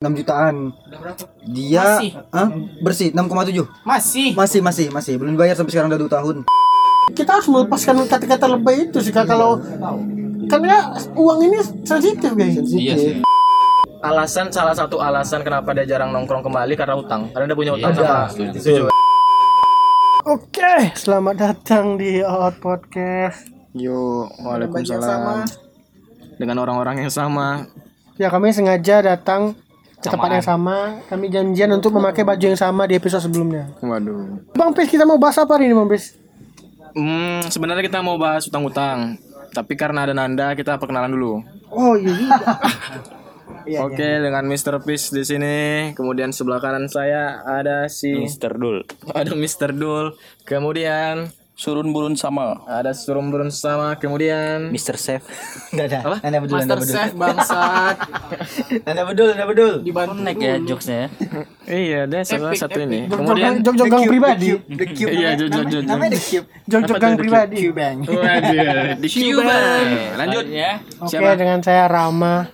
6 jutaan. Dia Masih? Hah? bersih 6,7. Masih. Masih masih masih belum bayar sampai sekarang udah 2 tahun. kita harus melepaskan kata-kata lebay itu sih Kak. kalau karena uang ini sensitif guys Iya sih. alasan salah satu alasan kenapa dia jarang nongkrong kembali karena utang karena dia punya utang Ada. sama setuju oke selamat datang di Out Podcast yuk waalaikumsalam dengan orang-orang yang sama ya kami sengaja datang ke tempat yang sama kami janjian untuk memakai baju yang sama di episode sebelumnya waduh Bang Pes kita mau bahas apa hari ini Bang Pes hmm, sebenarnya kita mau bahas utang-utang tapi karena ada Nanda kita perkenalan dulu oh iya juga. Oke, dengan Mr. Peace di sini. Kemudian sebelah kanan saya ada si Mister Dul. ada Mr. Dul. Kemudian Surun burun sama. ada Surum Burun sama. Kemudian Mister Chef. Enggak ada. Apa? Anda bedul, Anda Master bedul. Chef bangsat. Anda bedul, Anda bedul. Dibantu Connect ya jokesnya. iya, dia salah Epic, satu epic. ini. Kemudian jog-jogan pribadi The Cube. Iya, jog- jog- jog- Namanya The Cube. jog-jogan pribadi Cubang. Waduh, di Cuba. Lanjut. ya. oke dengan saya Rama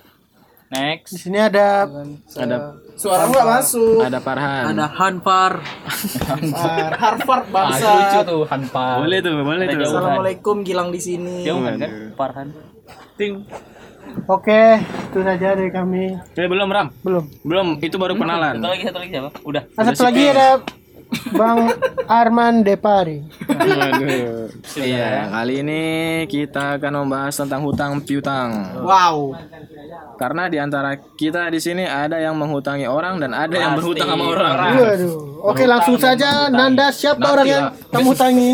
di Next. sini ada Ada Suara nggak masuk. ada Farhan. Hanfar. Har- Harvard Ah, lucu tuh Hanfar. Boleh tuh, boleh tuh. Assalamualaikum Gilang di sini. Jauhan kan? Farhan. Ting. oke itu saja dari kami Eh, belum Ram. belum Belum, itu baru kenalan. Satu lagi, satu lagi siapa? Udah. Nah, satu lagi ada Bang Arman Depari. Iya, kali ini kita akan membahas tentang hutang piutang. Wow. Karena di antara kita di sini ada yang menghutangi orang dan ada yang Pasti. berhutang sama orang. Waduh. Oke, langsung saja Nanda siapa orang yang kamu tangi?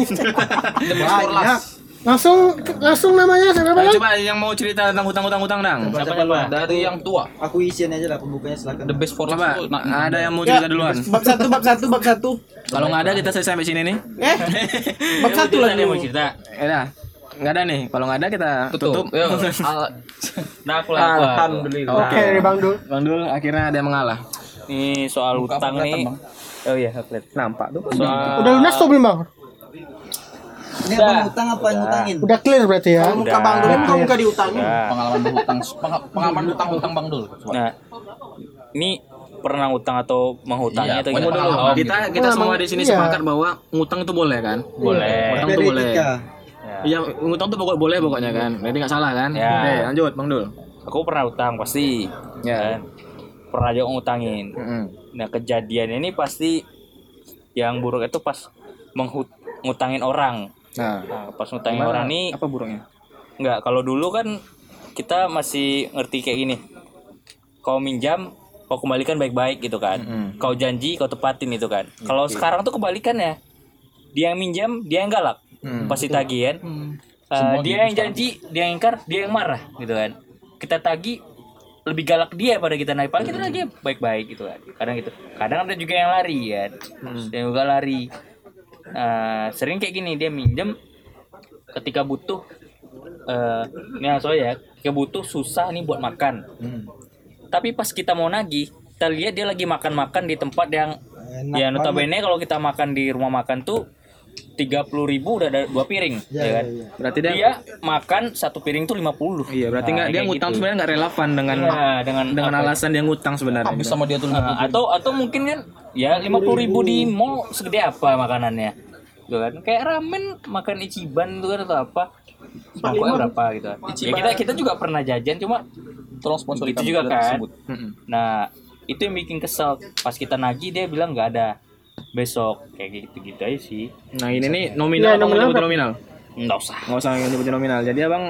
Banyak. Langsung langsung namanya siapa Ayo, Bang? coba yang mau cerita tentang hutang-hutang dang. Siapa siapa? dari yang tua Aku isian aja lah pembukanya silakan. the best for Coba, nah, ada yang mau cerita duluan. Bab satu, bab satu, bab satu. Kalau nggak ada kita selesai sampai sini nih. Eh, bab satu lagi. dia mau cerita. Ya dah. Nggak ada nih. Kalau nggak ada kita tutup. tutup Nah, aku lah. aku lah. alhamdulillah Oke, dari Bang Dul. Bang Dul akhirnya ada yang mengalah. Ini soal utang nih. Oh iya, aku lihat. Nampak tuh. Soal Udah lunas tuh belum, Bang? Ini apa ngutang apa yang ngutangin? Udah clear berarti ya? Muka Bang Dul muka muka diutangin. Nah, pengalaman peng- pengalaman hutang hutang bang dul Nah, ini pernah utang atau menghutangi Iya, atau gimana? Oh, Kita kita Nah, semua di sini iya. sepakat bahwa ngutang itu boleh kan? boleh. Ngutang tuh boleh. Etika. Ya. Iya, ngutang tuh pokok boleh pokoknya kan. Jadi nggak salah kan? Ya. Oke, lanjut Bang Dul. Aku pernah utang pasti. Ya. Kan? Pernah juga ngutangin. Mm-mm. Nah, kejadian ini pasti yang buruk itu pas menghut ngutangin orang. Nah, Nah, pas gimana? orang nih apa buruknya? Enggak, kalau dulu kan kita masih ngerti kayak gini. Kau minjam, kau kembalikan baik-baik gitu kan. Mm-mm. Kau janji, kau tepatin itu kan. Kalau sekarang tuh kebalikannya. Dia yang minjam, dia yang galak. Hmm. Pasti tagih kan. Uh, dia yang janji, dia yang ingkar, dia yang marah gitu kan. Kita tagih lebih galak dia pada kita naik padahal kita lagi baik-baik gitu kan kadang gitu kadang ada juga yang lari kan yang juga lari Nah, sering kayak gini dia minjem ketika butuh eh langsung ya ketika butuh susah nih buat makan. Tapi pas kita mau nagih kita lihat dia lagi makan-makan di tempat yang ya notabene kalau kita makan di rumah makan tuh tiga puluh ribu udah ada dua piring ya, kan? Berarti dia, dia makan satu piring tuh 50 iya berarti nggak dia kayak ngutang gitu. sebenarnya nggak relevan dengan Iya, dengan dengan apa- alasan dia ngutang sebenarnya. habis sama dia tuh Nah, atau atau mungkin kan ya lima puluh ribu di mall segede apa makanannya? Gitu kan? Kayak ramen makan ichiban tuh kan atau apa? Pokoknya berapa gitu. Kan. ya kita kita juga pernah jajan cuma tolong sponsor gitu juga kan? nah itu yang bikin kesel. Pas kita nagih dia bilang nggak ada. Besok kayak gitu gitu aja sih. Nah ini nih nominal mau nominal nominal? nggak usah. Nggak usah nyebutin nominal. Jadi abang,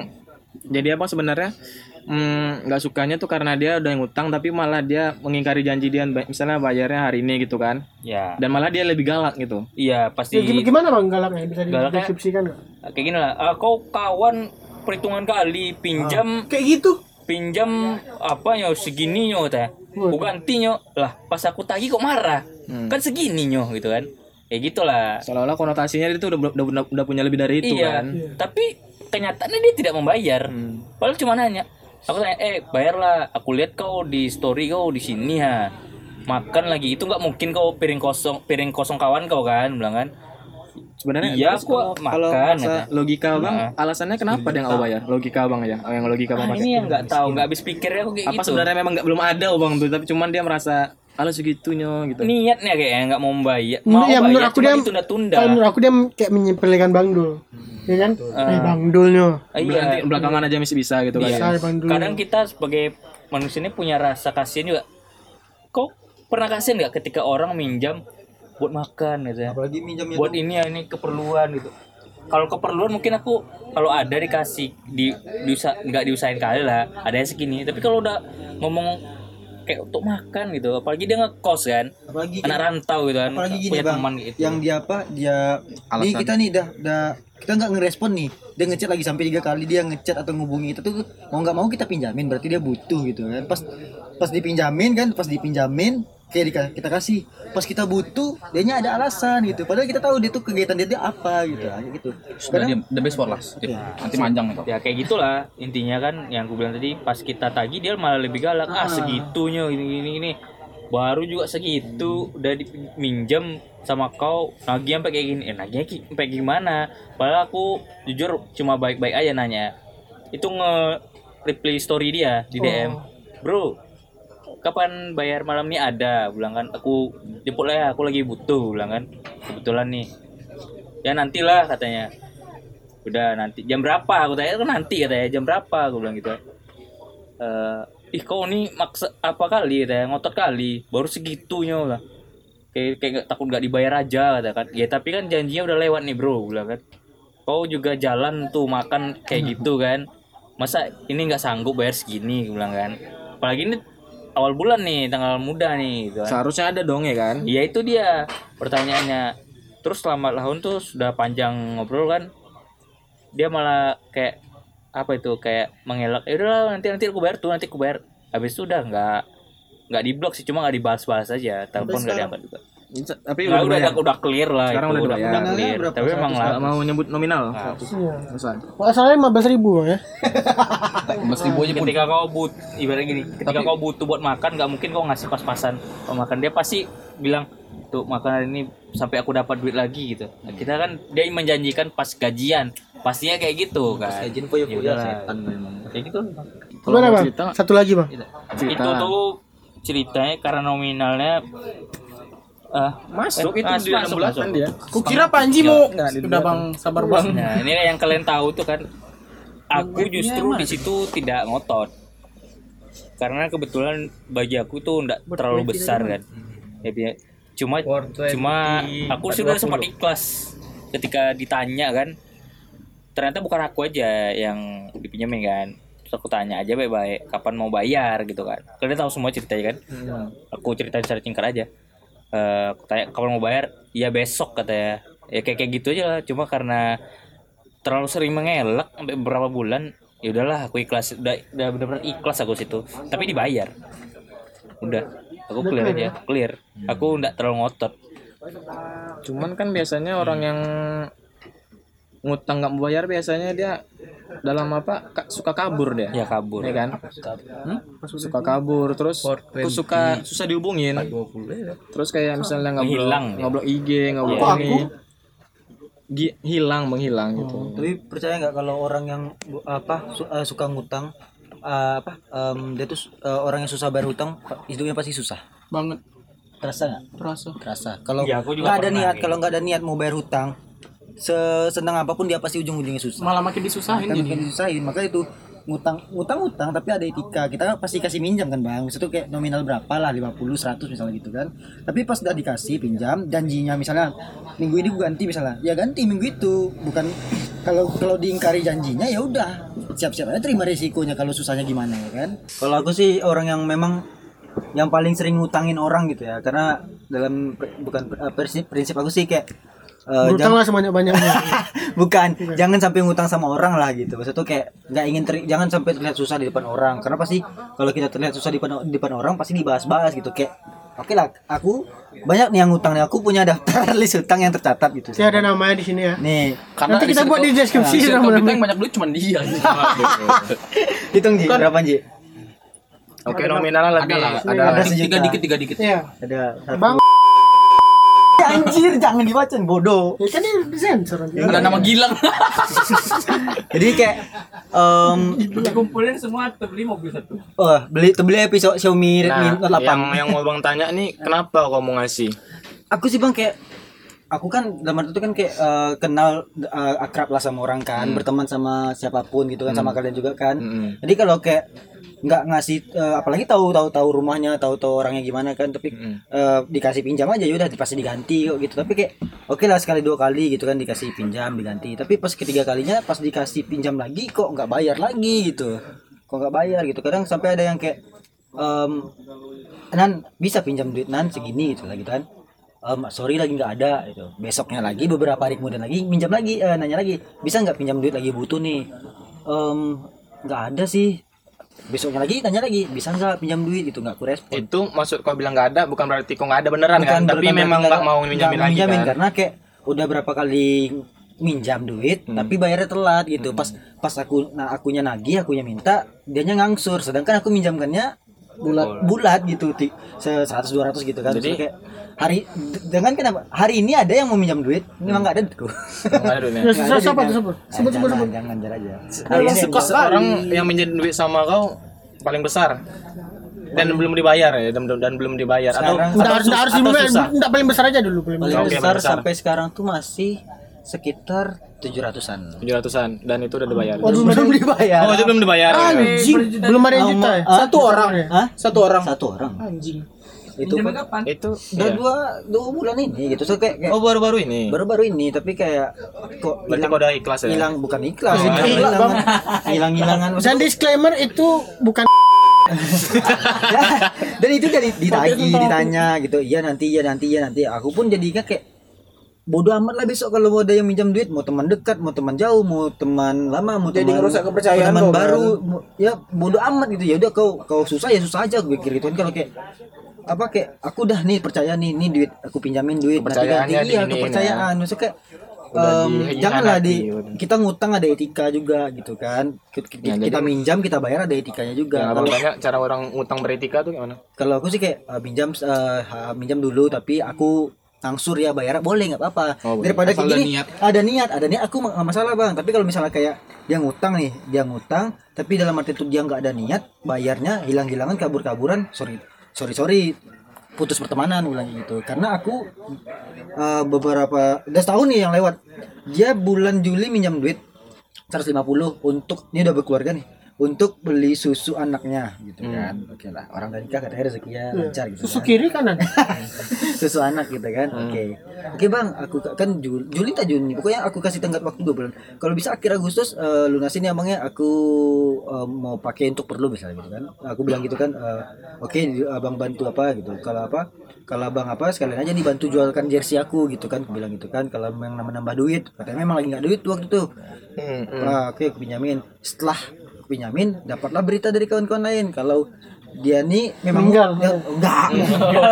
jadi abang sebenarnya mm, nggak sukanya tuh karena dia udah ngutang tapi malah dia mengingkari janji dia misalnya bayarnya hari ini gitu kan. Ya. Dan malah dia lebih galak gitu. Iya pasti Ya, gim- gimana Bang galaknya? Bisa Galaknya- dideskripsikan nggak? kayak gini lah. Ah, kau kawan perhitungan kali pinjam Kayak gitu. pinjam apa nyo segini nyo teh aku ganti nyo. Lah pas aku tagih kok marah? Hmm. kan segini nyo gitu kan. Ya gitulah. Seolah-olah konotasinya itu udah, udah, udah, udah punya lebih dari itu iya. kan. Tapi kenyataannya dia tidak membayar. Hmm. padahal cuma nanya aku tanya eh bayarlah aku lihat kau di story kau di sini ha makan lagi itu nggak mungkin kau piring kosong piring kosong kawan kau kan bilang kan Sebenarnya Iya, aku kalau- makan, kalau masa kata. logika Bang, Nah. alasannya kenapa dia nggak bayar? Logika Bang aja. Oh, yang logika Bang Ah, ini yang nggak tahu, nggak habis pikirnya aku kayak Apa gitu. sebenarnya memang nggak belum ada Bang tuh, tapi cuman dia merasa ala segitunya gitu. niatnya kayaknya nggak mau membayar. Menurut- Mau ya, menurut bayar, aku dia- ditunda-tunda. Kalau menurut aku dia kayak menyepelekan Bang Dul. Ya kan? Eh Bang Dulnya. Ah, Nanti Iya. belakangan aja masih bisa gitu Iya. kan. Saya Bang Dul. Kadang kita sebagai manusia ini punya rasa kasihan juga. Kok pernah kasihan nggak ketika orang minjam buat makan gitu ya? Apalagi minjamnya buat ini ya ini keperluan gitu kalau keperluan mungkin aku kalau ada dikasih di diusa nggak diusahain kali lah ada yang segini tapi kalau udah ngomong kayak untuk makan gitu. Apalagi dia ngekos kan. Apalagi anak rantau gitu kan. apalagi gini punya bang. teman gitu. Yang dia apa dia nih kita nih dah dah kita nggak ngerespon nih. Dia ngechat lagi sampai tiga kali dia ngechat atau ngubungi kita tuh mau nggak mau kita pinjamin berarti dia butuh gitu kan. Pas pas dipinjamin kan pas dipinjamin kayak kita kasih pas kita butuh dianya ada alasan gitu. Padahal kita tahu dia tuh kegiatan dia, dia apa gitu aja gitu. Sudah dia the best for last. Nanti manjang nih kok. ya kayak gitulah. Intinya kan yang aku bilang tadi pas kita tagih dia malah lebih galak. Ah segitunya ini ini ini baru juga segitu udah diminjam sama kau nagih sampai kayak gini. Eh nagihnya sampai gimana? Padahal aku jujur cuma baik-baik aja nanya. Itu nge reply story dia di DM bro kapan bayar malam ini ada bilang kan. Aku jemput lah ya aku lagi butuh bilang kan. Kebetulan nih ya nantilah katanya. Udah nanti. Jam berapa? Aku tanya kan nanti katanya. Jam berapa? Aku bilang gitu. Eh ih kau nih maksa apa kali? katanya. Ngotot kali. Baru segitunya lah kayak kayak nggak takut nggak dibayar aja kata kan. Ya tapi kan janjinya udah lewat nih bro bilang kan. Kau juga jalan tuh makan kayak gitu kan. Masa ini nggak sanggup bayar segini? bilang kan. Apalagi ini awal bulan nih tanggal muda nih gitu kan. Seharusnya ada dong ya kan? Iya itu dia pertanyaannya. Terus selama tahun tuh sudah panjang ngobrol kan, dia malah kayak apa itu kayak mengelak. Ya udahlah nanti nanti aku bayar tuh nanti aku bayar. Habis itu udah nggak nggak di blok sih cuma nggak dibahas-bahas aja. Telepon nggak diangkat juga. Tapi Nah, udah, udah, bayar. udah udah clear lah Sekarang itu udah udah, dibayar. udah clear. Berapa? Tapi memang lah mau nyebut nominal. Nah. Selesai. Masalahnya 15 ribu ya. Mas ribu aja pun. ketika kau but ibaratnya gini ketika kau butuh buat makan nggak mungkin kau ngasih pas-pasan kau makan dia pasti bilang tuh makan hari ini sampai aku dapat duit lagi gitu Nah, kita kan dia menjanjikan pas gajian pastinya kayak gitu kan Gajian punya Ya punya udahlah. setan memang kayak gitu Kalau Gimana bang? cerita, Satu lagi bang. cerita. itu tuh ceritanya karena nominalnya ah masuk eh, itu mas- di dalam masuk, bulatan masuk. dia. Kukira Panji mau Enggak, di udah bang sabar bang. Nah, ini yang kalian tahu tuh kan aku justru di situ tidak ngotot. Karena kebetulan bagi aku tuh enggak terlalu besar kan. Jadi cuma cuma aku sudah sempat ikhlas ketika ditanya kan. Ternyata bukan aku aja yang dipinjemin kan. Terus aku tanya aja baik-baik kapan mau bayar gitu kan. Kalian tahu semua ceritanya kan? Aku ceritain secara singkat aja. Eh, aku tanya kapan mau bayar? Ya besok katanya. Ya kayak kayak gitu aja lah. Cuma karena terlalu sering mengelak sampai beberapa bulan ya udahlah aku ikhlas. Udah udah benar-benar ikhlas aku situ. Tapi dibayar. Udah aku clear aja clear. Aku nggak terlalu ngotot. Cuman kan biasanya orang yang ngutang nggak mau bayar biasanya dia dalam apa ka- suka kabur dia. ya kabur Ya kan? Suka kabur terus suka susah dihubungin. Terus kayak misalnya nggak dia. ngobrol IG, ngobrol Kok ini. Gi- hilang menghilang gitu. tapi percaya nggak kalau orang yang apa su- eh, suka ngutang eh, apa em, dia tuh eh, orang yang susah bayar hutang hidupnya pasti susah Banget terasa nggak terasa. terasa kalau Iya, aku juga nggak ada niat kalau nggak ada niat mau bayar hutang sesenang apa pun dia pasti ujung-ujungnya susah. Malah makin disusahin jadi. makin disusahin. Makanya itu ngutang ngutang ngutang tapi ada etika. Kita pasti kasih minjam kan bang. Itu kayak nominal berapa lah 50 100 misalnya gitu kan. Tapi pas udah dikasih pinjam janjinya misalnya minggu ini gua ganti misalnya. Ya ganti minggu itu. Bukan kalau kalau diingkari janjinya ya udah. Siap-siap aja terima resikonya kalau susahnya gimana ya kan? Kalau aku sih orang yang memang yang paling sering ngutangin orang gitu ya. Karena dalam bukan eh, prinsip prinsip aku sih kayak eh, Berutang lah sebanyak-banyaknya. bukan jangan sampai ngutang sama orang lah gitu maksud tuh kayak nggak ingin ter- jangan sampai terlihat susah di depan orang karena pasti kalau kita terlihat susah di depan, di depan orang pasti dibahas-bahas gitu kayak oke lah aku banyak nih yang ngutang nih aku punya daftar list hutang yang tercatat gitu Saya ada namanya di sini ya. nih Nanti kita buat di deskripsi kita nama-nama. yang banyak duit cuma dia. hitung Ji, berapa Ji Oke, nominalnya lebih Ada lah, ada, ada tiga sejuta. dikit tiga dikit. Iya. ada satu Bang anjir jangan dibaca bodoh Ya kan ini nanti. Ada nama Gilang. jadi kayak em Dikumpulin semua beli mobil satu. oh, beli beli episode Xiaomi Redmi Nah, Note 8 yang yang mau bang tanya nih kenapa kau mau ngasih? aku sih bang kayak aku kan dalam arti itu kan kayak eh, kenal eh, akrab lah sama orang kan berteman sama siapa pun gitu kan sama kalian juga kan. Mm-mm. jadi kalau kayak nggak ngasih eh, apalagi tahu tahu tahu rumahnya tahu tahu orangnya gimana kan tapi eh, dikasih pinjam aja ya udah pasti diganti kok gitu. Tapi kayak oke lah sekali dua kali gitu kan dikasih pinjam diganti. Tapi pas ketiga kalinya pas dikasih pinjam lagi kok nggak bayar lagi gitu. Kok nggak bayar gitu. Kadang sampai ada yang kayak em, nan bisa pinjam duit nan segini gitu lah gitu kan Em, sorry lagi nggak ada itu besoknya lagi beberapa hari kemudian lagi pinjam lagi eh, nanya lagi bisa nggak pinjam duit lagi butuh nih? Nggak ada sih. Besoknya lagi tanya lagi bisa nggak pinjam duit? Gitu nggak aku respon. Itu maksud kau bilang nggak ada bukan berarti kau nggak ada beneran kan? Tapi bukan memang nggak mau minjamin lagi minjamin, kan? karena kayak udah berapa kali minjam duit Hmm. tapi bayarnya telat gitu. Pas pas aku nah akunya nagih akunya minta dianya ngangsur. Sedangkan aku minjamkannya bulat bulat gitu ti, se 100 200 gitu kan. Jadi- Terus kayak hari dengan kenapa? Hari ini ada yang mau minjam duit memang nggak ada duitku. Nggak ada duitnya. Ya, siapa siapa? Tuh sebut? Sebut sebut. jangan sebut. jangan jar aja Hari ini orang yang minjem duit sama kau paling besar. Dan belum dibayar ya dan, dan belum dibayar. Atau Sekarang- atau, Enggak harus enggak harus susah. enggak paling besar aja dulu paling paling besar besar. sampai sekarang tuh masih sekitar 700-an tujuh ratusan dan itu udah dibayar. Waduh, belum dibayar Oh itu belum dibayar. Anjing, belum ada yang juta ya? Hah? Satu orang ya? Hah? Satu orang. satu orang Anjing. itu kan Itu udah iya. dua dua bulan ini gitu so kayak, kayak Oh baru-baru ini. baru-baru ini tapi kayak kok Berarti kau udah ikhlas ya? hilang bukan ikhlas Oh, hilang ikhlas, hilangan hilang hilangan Dan disclaimer itu bukan dan itu jadi ditagi ditanya gitu iya nanti iya nanti iya nanti aku pun jadinya kayak bodoh amat lah besok kalau mau ada yang minjam duit. Mau teman dekat mau teman jauh mau teman lama mau Jadi teman ngerusak kepercayaan teman kau, kan? baru mau- ya bodoh amat gitu. Ya udah kau kau susah ya susah aja. Gue pikir itu kan kalau kayak apa kayak aku udah nih percaya nih nih duit. Aku pinjamin duit nanti ganti. Iya kepercayaan. maksudnya kayak em, dihianati, janganlah di kita ngutang ada etika juga gitu kan. Kita, Ya, kita jadi- minjam kita bayar ada etikanya juga. Abang Kalau- tanya cara orang ngutang beretika tuh gimana? kalau aku sih kayak uh, pinjam uh, minjam dulu tapi aku angsur ya bayar. Boleh nggak apa-apa. Oh, boleh. daripada kayak ada gini niat. ada niat ada niat aku nggak masalah bang. Tapi kalau misalnya kayak dia ngutang nih dia ngutang tapi dalam arti itu dia nggak ada niat bayarnya hilang-hilangan kabur-kaburan sorry sorry sorry putus pertemanan ulang gitu. Karena aku uh, beberapa udah setahun nih yang lewat. Dia bulan Juli minjam duit 150 untuk ini udah berkeluarga nih untuk beli susu anaknya gitu kan. Oke lah orang dari nikah katanya rezekinya lancar gitu susu kan. kiri kanan. susu anak gitu kan oke. Oke bang aku kan Juli, Juli tak Juni pokoknya aku kasih tenggat waktu dua bulan. Kalau bisa akhir Agustus eh, lunasin ya abangnya aku eh, mau pakai untuk perlu misalnya gitu kan. Aku bilang gitu kan eh, oke abang bantu apa gitu. Kalau apa kalau abang apa sekalian aja dibantu jualkan jersey aku gitu kan. Aku bilang gitu kan kalau memang nambah nambah duit. Katanya memang lagi nggak duit waktu itu. Hmm, Ah, oke aku pinjamin. Setelah aku pinjamin dapatlah berita dari kawan-kawan lain. Kalau dia nih memang Meninggal. Ya, enggak.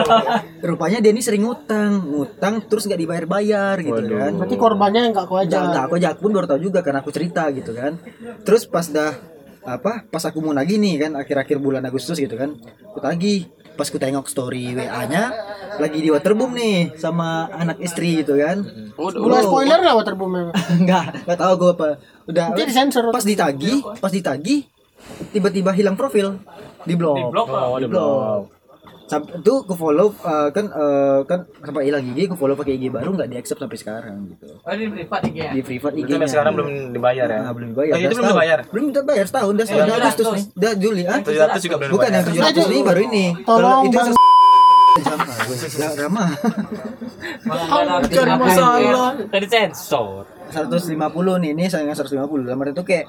Rupanya dia nih sering ngutang. Ngutang terus nggak dibayar-bayar gitu kan. Berarti korbannya yang enggak kau Enggak, aja. enggak, aku aja aku pun baru tahu juga karena aku cerita gitu kan. Terus pas dah apa pas aku mau nagih nih kan akhir-akhir bulan Agustus gitu kan. Aku tagih pas aku tengok story WA nya lagi di waterboom nih sama anak istri gitu kan. Mulai spoiler lah waterboom memang. enggak enggak tahu gue apa. Udah Nanti disensor. pas ditagih pas ditagih tiba-tiba hilang profil. Di blok di blok Oh, di blok sampai itu ke follow eh, kan eh, kan sampai hilang IG ke follow pakai IG baru nggak di accept sampai sekarang gitu Oh, ini privat IG ya? di private IG Itu sampai sekarang belum dibayar ya? Nah, belum dibayar. Oh, itu belum setahun. dibayar? Belum dibayar setahun, udah setahun. Udah Agustus nih. Udah Juli, ah. 700 juga belum Bukan yang dibayar. 700 ini baru ini. Tolong, itu sama ramah. Cari masalah. Tadi sensor. 150 nih, ini sayangnya 150. Dalam arti itu kayak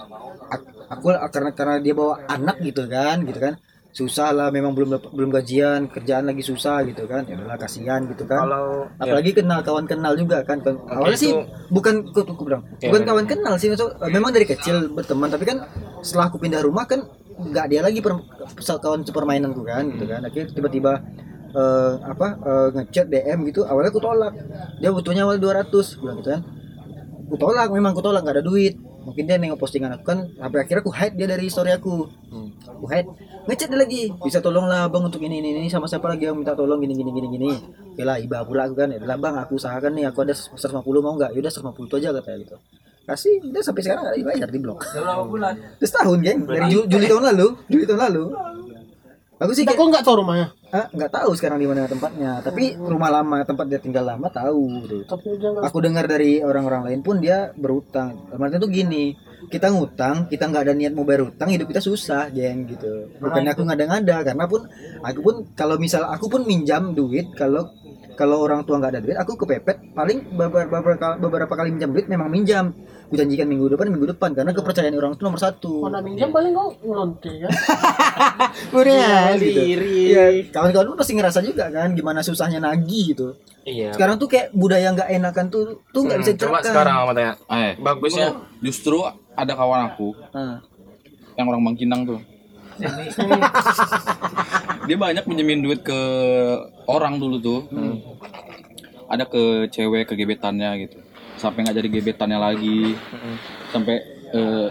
ak- aku karena karena dia bawa anak gitu kan, gitu kan. Susah lah memang belum belum gajian, kerjaan lagi susah gitu kan. Ya udahlah kasihan gitu kan. Kalau apalagi kenal kawan kenal juga kan. Kan- awalnya sih itu- bukan aku, aku bilang. Bukan kawan kenal sih maksud eh, memang dari kecil berteman. Tapi kan setelah aku pindah rumah kan nggak dia lagi per, kawan sepermainanku kan gitu kan. Akhirnya tiba-tiba eh, apa eh, ngechat DM gitu. Awalnya aku tolak. Dia butuhnya awal 200 bilang gitu kan. Aku tolak memang aku tolak nggak ada duit mungkin dia nengok postingan aku kan sampai akhirnya aku hide dia dari story aku. Aku hide ngechat dia lagi. Bisa tolong lah bang untuk ini ini ini sama siapa lagi yang minta tolong gini gini gini gini. Oke lah iba pula aku kan. Ya lah bang aku usahakan nih aku ada 150 mau nggak? Yaudah 150 itu aja katanya gitu. Kasih udah sampai sekarang nggak dibayar di blok Berapa bulan? terus tahun geng. Dari Ju- Juli tahun lalu Juli tahun lalu aku sih Nah, kok nggak tahu rumahnya? Ah, nggak tahu sekarang di mana tempatnya. Tapi rumah lama tempat dia tinggal lama tahu gitu. nggak aku dengar dari orang-orang lain pun dia berutang Maksudnya tuh gini kita ngutang kita nggak ada niat mau bayar utang hidup kita susah jeng gitu. Bukannya aku ngada-ngada karena pun aku pun kalau misal aku pun minjam duit kalau kalau orang tua nggak ada duit aku kepepet. Paling beberapa, beberapa, beberapa kali minjam duit memang minjam aku janjikan minggu depan minggu depan karena kepercayaan orang itu nomor satu mau minjam paling kau ngelonte kan Udah, gitu. Iya, kawan-kawan pun pasti ngerasa juga kan gimana susahnya nagih gitu. Iya. Sekarang tuh kayak budaya nggak enakan tuh tuh nggak bisa Hmm, coba diterapkan. sekarang apa tanya Eh, bagusnya justru ada kawan aku Nah, yang orang Bangkinang tuh. dia banyak minjemin duit ke orang dulu tuh. Ada ke cewek ke gebetannya gitu. Sampai nggak jadi gebetannya lagi. Sampai eh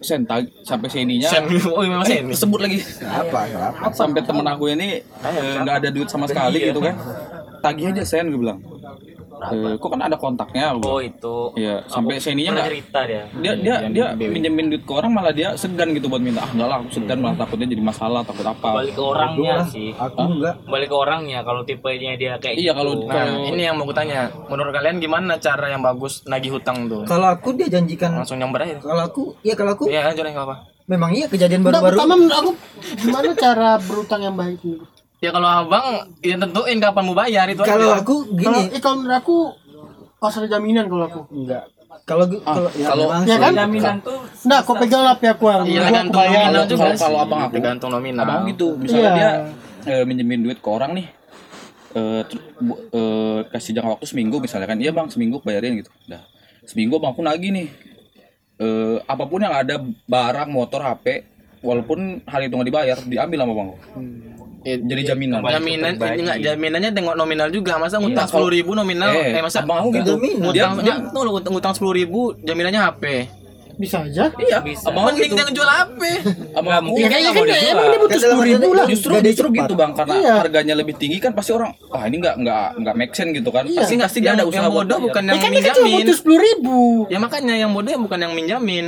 sen tag- sampai seninya Sen, oh memang Eh, sen. sebut lagi apa? Apa? sampai temen aku ini eh, nggak ada duit sama sekali gitu kan tagih aja sen gue bilang eh, kok kan ada kontaknya aku Oh itu. Iya, sampai seninya nggak cerita dia. dia dia dia minjemin duit ke orang malah dia segan gitu buat minta ah enggak lah aku segan malah takutnya jadi masalah takut apa Balik ke orangnya sih. Aku enggak. Balik ke orangnya kalau tipenya dia kayak iya gitu. kalau Nah, kalau ini yang mau gue tanya. Menurut kalian gimana cara yang bagus nagih hutang tuh? Kalau aku dia janjikan Langsung nyamber aja. kalau aku ya kalau aku Iya, lanjut nggak apa. memang iya kejadian baru-baru. pertama menurut aku gimana cara berutang yang baik itu Ya kalau abang ya tentuin kapan mau bayar itu Kalau aja. aku kalau gini eh, kalau menurut aku harus ada jaminan kalau aku enggak. Kalau gu- kalau ya, kalau- ya kan Jaminan tuh Nah, kau pegang lah pihak. Iya, aku tergantung bayar. nominal juga. kalau- kalau abang aku tergantung nominal. abang gitu misalnya Iya. dia eh, minjemin duit ke orang nih eh, ter- bu- eh, kasih jangka waktu seminggu misalnya kan iya bang seminggu bayarin gitu udah seminggu bang aku nagih nih eh, apa pun yang ada barang motor HP walaupun hal itu nggak dibayar diambil sama bang Ya, jadi jaminan jaminan eh, enggak jaminannya tengok nominal juga masa ngutang Iya, sepuluh ribu nominal Eh, eh, masa abang aku gitu dia, ngutang dia tuh lu ngutang- ngutang sepuluh ribu jaminannya HP Bisa aja. iya Bisa. abang mending gitu jangan jual HP abang aku mungkin Ya, dia nggak kan mau emang dijual. dia butuh sepuluh ribu lah. justru justru gitu bang karena Iya. harganya lebih tinggi kan pasti orang wah ini nggak nggak nggak make sense gitu kan Iya. pasti pasti dia yang, ada usaha yang bodoh bukan Ya yang kan dia kan cuma minjamin butuh sepuluh ribu. ya makanya yang bodoh ya bukan yang minjamin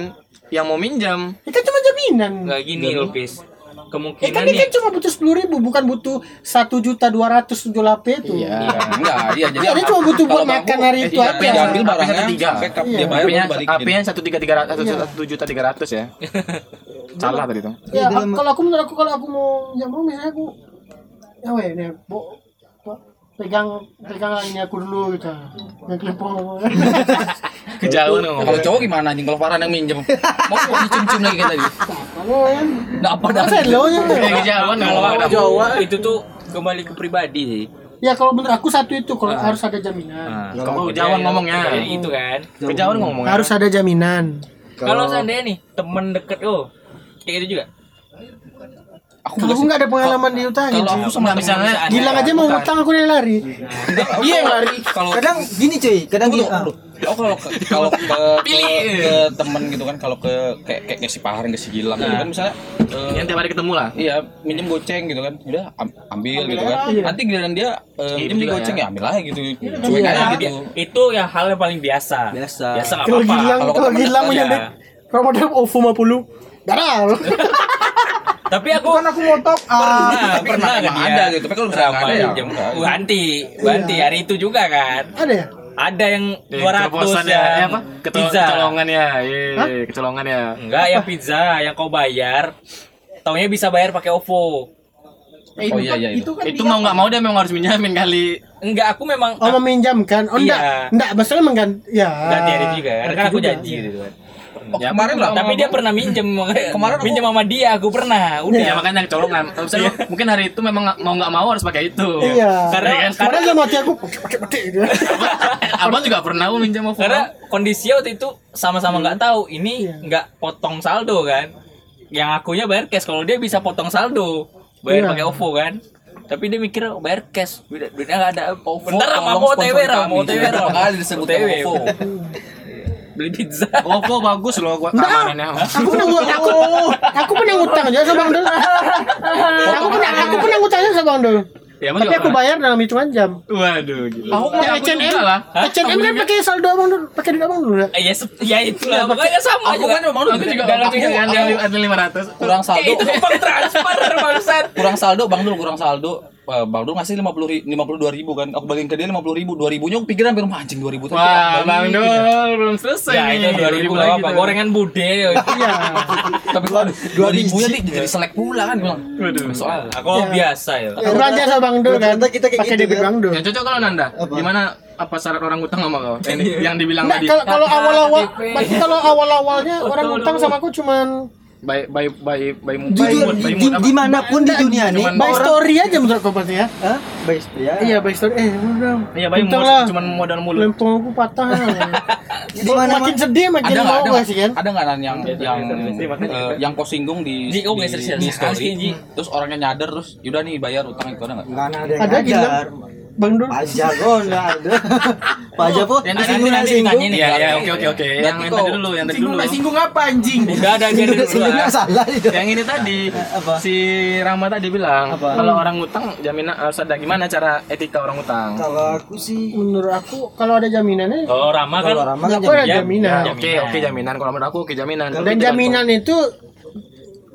yang mau minjam Ya kan cuma jaminan. Enggak gini Lupis. Ya Kemungkinan kan dia nih kan cuma butuh sepuluh ribu, bukan butuh satu juta dua ratus tujuh HP itu. Iya, enggak, iya jadi Iya, dia cuma butuh buat makan hari eh, itu iya, aja. diambil HP barangnya tiga. Iya. dia bayar balikin. HP-nya satu tiga tiga ratus Iya. satu juta tiga ratus ya salah tadi tuh Ya, Iya, kalau aku menurut aku kalau aku mau yang mau misalnya aku ya weh nih, bo, pegang pegang ini aku dulu gitu. Yang klepon. kejauhan ngomong Kalau cowok gimana anjing kalau Farhan yang minjem? Mau dicium-cium lagi kayak tadi. Kalau yang Enggak apa dah. saya lo yang Eh, kejauhan kalau Jawa itu tuh kembali ke pribadi sih. Ya kalau menurut aku satu itu kalau harus ada jaminan. Nah, Kamu kejauhan ngomongnya Kayak itu kan. kejauhan ngomong Harus ada jaminan. Kalau seandainya nih temen deket oh kayak gitu juga. Aku Kalau aku nggak ada pengalaman di utangin. Kalau aku sama misalnya Gilang aja mau ngutang aku yang lari. Iya yang lari. Kalau Kadang gini cuy, kadang gini. ah, Oh kalau ke, kalau ke, ke, ke temen gitu kan kalau ke kayak kayak, kayak si Farhan ke si Gilang gitu kan misalnya eh, yang tiap hari ketemu lah Iya, minjem goceng gitu kan. Udah am- ambil gitu kan. Nanti giliran dia eh, minjem di goceng ya. ya ambil aja gitu. Cuek aja gitu. Itu yang hal yang paling biasa. Biasa. Biasa nggak Kalau apa-apa. Gilang Kalau kalau ketemu Gilang punya ya. duit kalau model OVO 50 Darah. Tapi aku Kan aku mau top up. pernah, tapi pernah emang kan ada dia gitu. Tapi kalau misalnya nggak ada ya enggak. Ganti, ganti hari itu juga kan. Ada ya? Ada yang Eh, 200 keceplosan ya, ya, eh, apa? Ketol pizza. kecolongan ya, iya, kecolongan ya. Enggak, yang pizza yang kau bayar. Taunya bisa bayar pakai OVO. Oh iya iya itu. kan Itu mau nggak mau dia memang harus minjamin kali. Enggak, aku memang Oh meminjamkan. Oh enggak. Iya. Enggak, maksudnya mengganti ya. ganti hari juga kan. Kan aku janji gitu kan. Oh, kemarin lah. Tapi dia pernah minjem Kemarin aku- minjem sama dia, aku pernah. Udah. Ya makanya kecolongan. Maksudnya mungkin hari itu memang mau nggak mau harus pakai itu. Iya. Karena kan? Karena dalam hati aku pakai pakai gitu. Abang juga pernah mau minjem OVO. Karena kondisinya waktu itu sama-sama nggak tahu ini Iya. nggak potong saldo kan. Yang akunya bayar cash kalau dia bisa potong saldo. Bayar Iya. pakai OVO kan. Tapi dia mikir oh, bayar cash, Duit- duitnya nggak ada. OVO, Bentar mau OTW mau OTW kali disebut. OVO. Beli pizza Govo bagus loh gua Enggak. keamanannya. Aku pernah ngutang, aku, aku pernah ngutang aja sama Bang Dul. Aku pernah, aku pernah ngutangnya sama Bang Dul. Ya, Tapi aku bayar dalam hitungan jam. Waduh, gila. Aku ya, H&M, lah. H&M kan pakai saldo Bang Dul, pakai duit Bang Dul. ya? Eh, ya itu lah makanya sama Aku kan emang dulu juga Dalam yang ada 500. kurang Eh, saldo. itu numpang transfer bangsat kurang saldo bang dul kurang saldo Eh, bang dul ngasih lima puluh lima puluh dua ribu kan? Aku bagiin ke dia lima puluh ribu dua ribunya aku pikir hampir "Wah, anjing dua ribu Wah, Bang Dul belum selesai ya itu 2000 lah apa gorengan bude Iya. tapi dua ribunya nih jadi selek pula kan bilang. Soal aku biasa ya. Ya, belanja sama Bang Dul kan, kita kayak pakai gitu, debit kan? Bang Dul. Yang cocok kalau Nanda. Gimana apa syarat orang utang sama kau? Ini yang dibilang Nggak, tadi. kalau kalau awal-awal, kalau awal-awalnya orang utang sama aku cuman Baik baik baik baik Jujur, di, di, di mana pun di dunia nih Cuman- by orang story aja menurut kau berarti ya. Hah? Baik, ya. Iya by story. Eh, udah. Iya, baik Utang mod- lah. cuman modal mulut. Lempeng aku patah. Di mana makin sedih makin ada mau ada gak nggak sih kan? ada nggak yang yang eh, yang kau singgung di kau di, di sekali, story terus orangnya nyadar terus yaudah nih bayar utang itu ada nggak Enggak ada Ada. Bang Dul. Pajak oh enggak ada. Pajak po. Yang Singgung nanti singgung. ditanya nih. Iya, iya, oke oke oke. Yang tadi dulu, yang tadi dulu. Singgung apa anjing? udah ada biar dulu lah salah itu. Yang ini tadi Apa? si Rama tadi bilang Apa? kalau orang utang jaminan harus ada gimana cara etika orang utang. Kalau aku sih Menurut aku kalau ada jaminannya kalau Rama kan kalau Rama kan aku ada jam- jaminan. Ya, Oke oke jaminan kalau menurut aku oke jaminan. Dan jaminan itu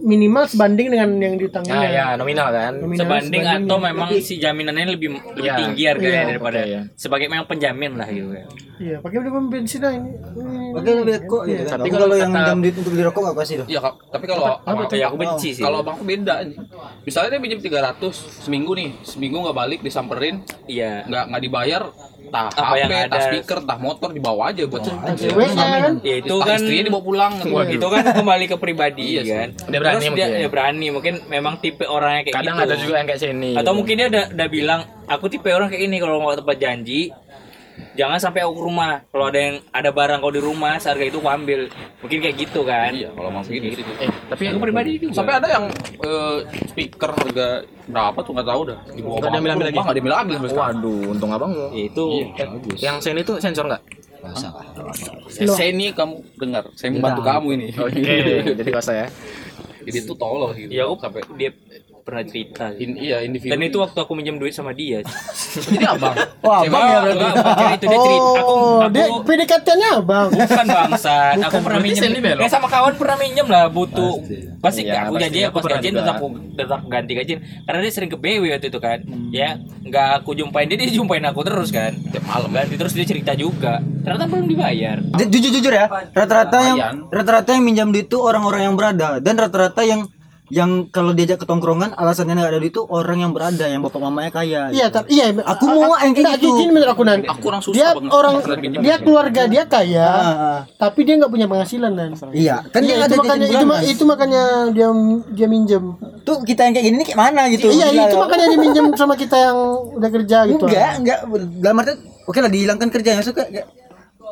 minimal sebanding dengan yang diutangin. Ya ya nominal kan. Nominal sebanding sebanding atau ya. memang si jaminannya lebih lebih Iya. tinggi harganya Iya. daripada iya. sebagai memang penjamin lah gitu ya. Iya, pakai udah pom bensin lah ini. Pakai lebih kok gitu kan. Tapi kalau kalau yang minjam duit untuk beli rokok enggak pasti tuh. Iya, Kak. tapi kalau Apa ya aku benci sih. kalau abang tuh beda nih. Misalnya dia pinjam 300 seminggu nih, seminggu nggak balik disamperin, iya. nggak nggak dibayar, tah Apa HP, yang tah ada? speaker, tah motor dibawa aja buat Ceweknya kan. Ya itu kan istrinya dibawa pulang. itu kan kembali ke pribadi Iya kan. Dia berani Terus mungkin. dia berani mungkin memang tipe orangnya kayak Kadang gitu. ada juga yang kayak sini. Atau gitu. mungkin dia udah, udah bilang aku tipe orang kayak ini kalau nggak tepat janji jangan sampai aku ke rumah kalau ada yang ada barang kau di rumah seharga itu aku ambil mungkin kayak gitu kan Iya, kalau mau begitu. eh tapi aku pribadi juga Sampai ada yang eh, speaker harga berapa tuh nggak tahu dah. Nggak diambil-ambil ke lagi? nggak diambil ambil. Waduh, untung abangmu. Ya, itu Yang sen itu sensor nggak? Ya, saya ini kamu dengar, saya membantu kamu ini. Oke, jadi kuasa ya. Jadi itu tolol gitu. ya aku sampai dia pernah cerita in, iya individu. dan itu waktu aku minjem duit sama dia. Jadi abang. Wah, abang ya berarti. Itu dia cerita. Aku Oh, aku dia PDKT-nya abang. bukan bangsa aku pernah minjem. ya sama kawan pernah minjem lah butuh. Pasti. Iya, aku janji Aku pas pernah gajian tetap aku tetap ganti gajian karena dia sering ke BW waktu itu kan. Ya nggak aku jumpain dia dia jumpain aku terus kan. Tiap malam ganti terus dia cerita juga. Ternyata belum dibayar. Ju- Jujur jujur ya, rata-rata yang rata-rata yang minjam duit itu orang-orang yang berada. Dan rata-rata yang yang kalau diajak ke tongkrongan alasannya nggak ada duit itu orang yang berada yang bapak mamanya kaya. Iya, tapi iya. Aku mau yang kayak gitu. Gini menurut aku nanti. Aku orang susah Dia banget. orang dia keluarga dia kaya, Ah, ah. tapi dia nggak punya penghasilan dan. Iya, kan Iya, yang itu ada makanya itu, ma- itu makanya dia dia minjem. Tuh kita yang kayak gini nih kayak mana gitu. iya, Gila, itu ya. makanya dia minjem sama kita yang udah kerja gitu. Enggak, enggak. Dalam arti oke lah dihilangkan kerjanya suka kayak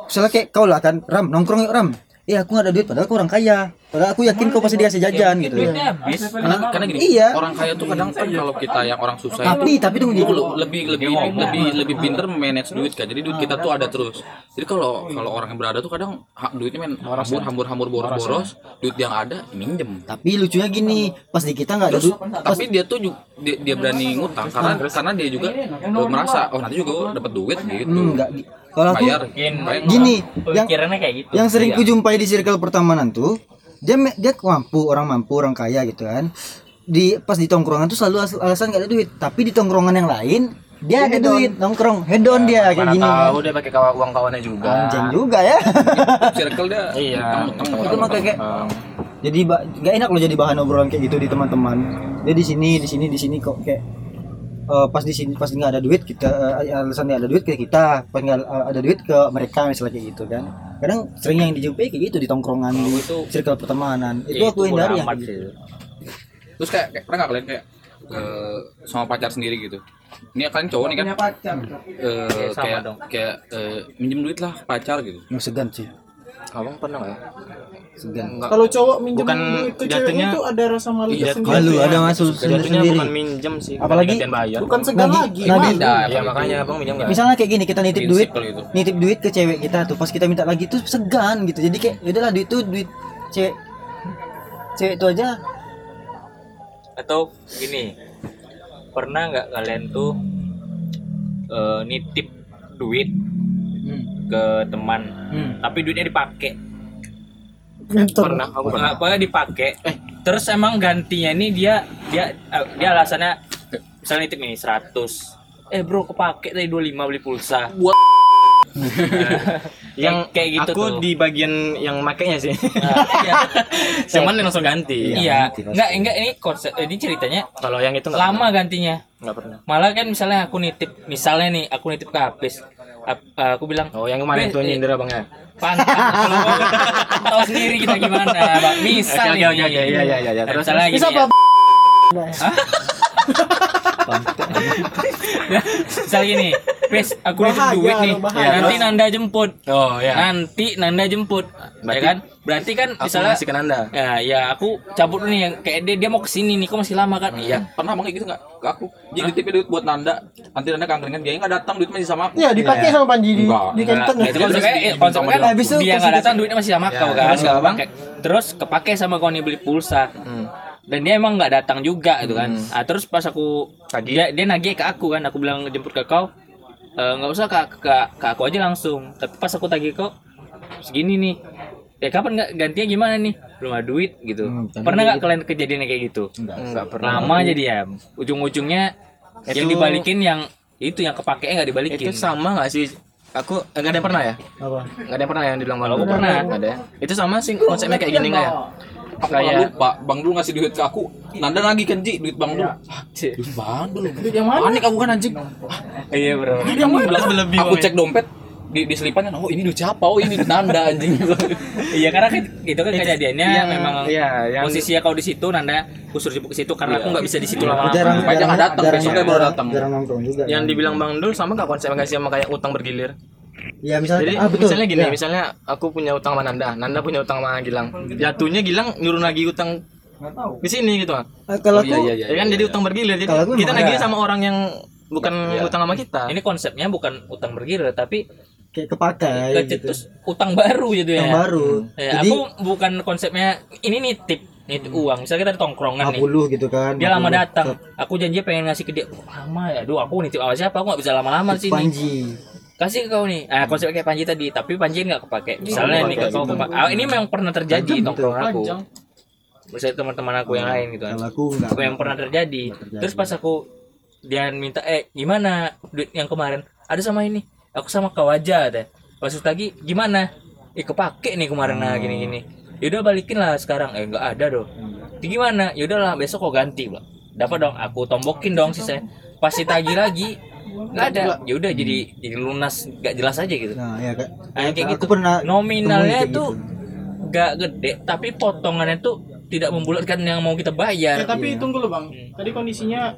misalnya kayak kau lah kan, Ram nongkrong yuk Ram. Eh aku gak ada duit padahal aku orang kaya. Padahal aku yakin kau pasti dikasih jajan gitu. duitnya habis Karena, karena gini, Iya. orang kaya tuh kadang kan kalau kita yang orang susah Tapi tapi tunggu dulu. lebih lebih lebih lebih pinter manage duit kan. Jadi duit kita tuh ada terus. Jadi kalau kalau orang yang berada tuh kadang duitnya main hambur hambur hambur boros boros, duit yang ada minjem. Tapi lucunya gini, pas di kita nggak ada duit. Pas Tapi dia tuh juga, dia, dia berani ngutang karena karena dia juga merasa oh nanti juga gue dapat duit gitu. Hmm, enggak. Kalau aku Bayar. mungkin Bayar. gini, yang kayak gitu yang sering kujumpai di circle pertemanan tuh dia dia mampu orang mampu orang kaya gitu kan di pas di tongkrongan tuh selalu as- alasan gak ada duit tapi di tongkrongan yang lain dia ada duit nongkrong hedon dia kayak Mana gini tahu dia pakai kawa uang kawannya juga. anjing juga ya Circle dia Iya. itu mah kayak jadi nggak enak loh jadi bahan obrolan kayak gitu di teman-teman dia di sini di sini di sini kok kayak eh, pas di sini pas nggak ada duit kita eh, alasan nggak ada duit ke kita pas nggak eh, ada duit ke mereka misalnya kayak gitu kan kadang sering yang dijumpai kayak gitu di tongkrongan di circle pertemanan itu Ya, aku hindari yang gitu. Terus kayak, kayak pernah nggak kalian kayak eh, sama pacar sendiri gitu? Ini kalian cowok nih kan? Eh, sama kayak dong. kayak eh, minjem duit lah pacar gitu. Nggak segan sih abang pernah nggak ya segan nggak Kalau cowok minjem Bukan ke jatuhnya- itu ada rasa malu Iya, tersendiri. Malu ya. ada masuk jatuhnya sendiri. bukan minjem sih Apalagi- Bukan segan Nah, di- lagi. nah, Beda. ya makanya abang minjem nggak Misalnya kayak gini kita nitip duit, Prinsip kalau itu. nitip duit ke cewek kita tuh pas kita minta lagi tuh segan gitu. Jadi kayak yaudahlah duit tuh duit cewek cewek itu aja atau gini pernah nggak kalian tuh eh, nitip duit ke teman. Tapi duitnya dipakai. Pernah aku pernah. Nggak, pokoknya dipakai. Eh. Terus emang gantinya ini dia dia eh, dia alasannya misalnya nitip ini 100 eh bro kepake tadi 25 beli pulsa. Buat. Yang kayak gitu aku tuh. di bagian yang makainya sih. Nah, iya. cuman yang langsung ganti. Iya enggak enggak ini konsep ini ceritanya kalau yang itu nggak lama gantinya. Pernah. nggak pernah. Malah kan misalnya aku nitip misalnya nih aku nitip ke Apis Ap- aku bilang oh yang kemarin tuh Eh, nyindir abangnya pantas kalau mau tahu sendiri kita gimana bang. Misal oke, ini. oke, iya, iya, iya, iya. Terus, Bisa ya. Apa? misal gini Pis aku Bahaya, duit nih bahaya. nanti Nanda jemput oh ya nanti Nanda jemput ya kan berarti kan aku misalnya ngasih ke Nanda ya ya aku cabut nih yang kayak dia dia mau ke sini nih kok masih lama kan iya Pernah bang kayak gitu nggak? Ke aku. Jadi nitipin duit buat Nanda. Nanti Nanda kangkringan dia nggak datang duit masih sama aku. Iya, dipakai sama Panji di di kenteng. Itu kan Habis itu dia nggak datang duitnya masih sama kau kan terus nggak, Bang? Kayak- terus kepake sama kau nih beli pulsa dan dia emang nggak datang juga gitu kan. Ah, terus pas aku dia dia nagih ke aku kan. Aku bilang jemput ke kau. "Eh, nggak usah ke, ke, ke aku aja langsung. Tapi pas aku tagih kau segini nih? Ya kapan nggak gantinya gimana nih? Belum ada duit gitu. Pernah nggak kalian kejadian kayak gitu? Nggak pernah. Lama jadi ya ujung-ujungnya yang Itu- dibalikin yang itu yang kepake nggak dibalikin. Itu sama nggak sih? Aku nggak ada yang pernah ya? Apa? nggak ada yang pernah yang dibilang Kalau malu aku pernah. nggak ada ya? Itu sama sih konsepnya kayak gini nggak ya Aku malah lupa. Bang dulu ngasih duit ke aku. Nanda lagi kan Ji duit Bang dulu. Ah, Duit Bang dulu. Duit yang mana? Panik aku kan anjing. iya bro Yang mana? Bilang, aku cek dompet di, di selipannya. Oh ini duit siapa? Oh ini duit Nanda anjing. Iya karena kan itu kan kejadiannya yang- memang iya, yang- posisinya kau di situ Nanda kusur sibuk ke situ karena aku nggak bisa di situ lama-lama. Jarang nggak datang, besoknya baru datang. Jarang nongkrong juga. yang dibilang bang Dul sama nggak konsepnya nggak sih sama kayak utang bergilir Ya misalnya jadi ah betul. misalnya gini Ya. misalnya aku punya utang sama Nanda Nanda punya utang sama Gilang jatuhnya Gilang nyuruh lagi utang di sini gitu kan Eh, kalau Oh, aku iya, iya, ya kan jadi utang bergilir jadi Kalau aku kita nagih sama orang yang bukan utang sama kita Ini konsepnya bukan utang bergilir tapi kayak kepakai gitu. kecetus utang baru gitu ya. Yang baru. Ya, Jadi aku bukan konsepnya ini nitip nitip uang. Misalnya kita ada tongkrongan nih. 50 gitu kan. Dia lama 50. datang. Aku janji pengen ngasih ke dia. Oh, lama ya. Duh, aku nitip sama siapa? Aku nggak bisa lama-lama di sini. Panji. Kasih ke kau nih. Ah, konsep kayak Panji tadi, tapi Panji nggak kepake. Misalnya nih ke kau kepa- ah, ini memang pernah terjadi di tongkrongan aku. Misalnya teman-teman aku yang lain gitu kan. Aku. Apa yang pernah terjadi. Terus pas aku dia minta eh gimana duit yang kemarin? Ada sama ini? Aku sama kau aja deh. Pas lagi gimana? Eh kepake nih kemarin nah gini gini. Yaudah balikin lah sekarang. Eh nggak ada dong. "Ya gimana? Yaudahlah besok kau ganti bro dapat dong aku tombokin dong sih saya pas ditagih lagi nggak ada. yaudah jadi jadi lunas nggak jelas aja gitu. Nah, ya Kak. Ah, kayak Aku gitu. pernah nominalnya kayak tuh gitu. nggak gede tapi potongannya tuh tidak membulatkan yang mau kita bayar. Ya, tapi tunggu loh bang. Tadi kondisinya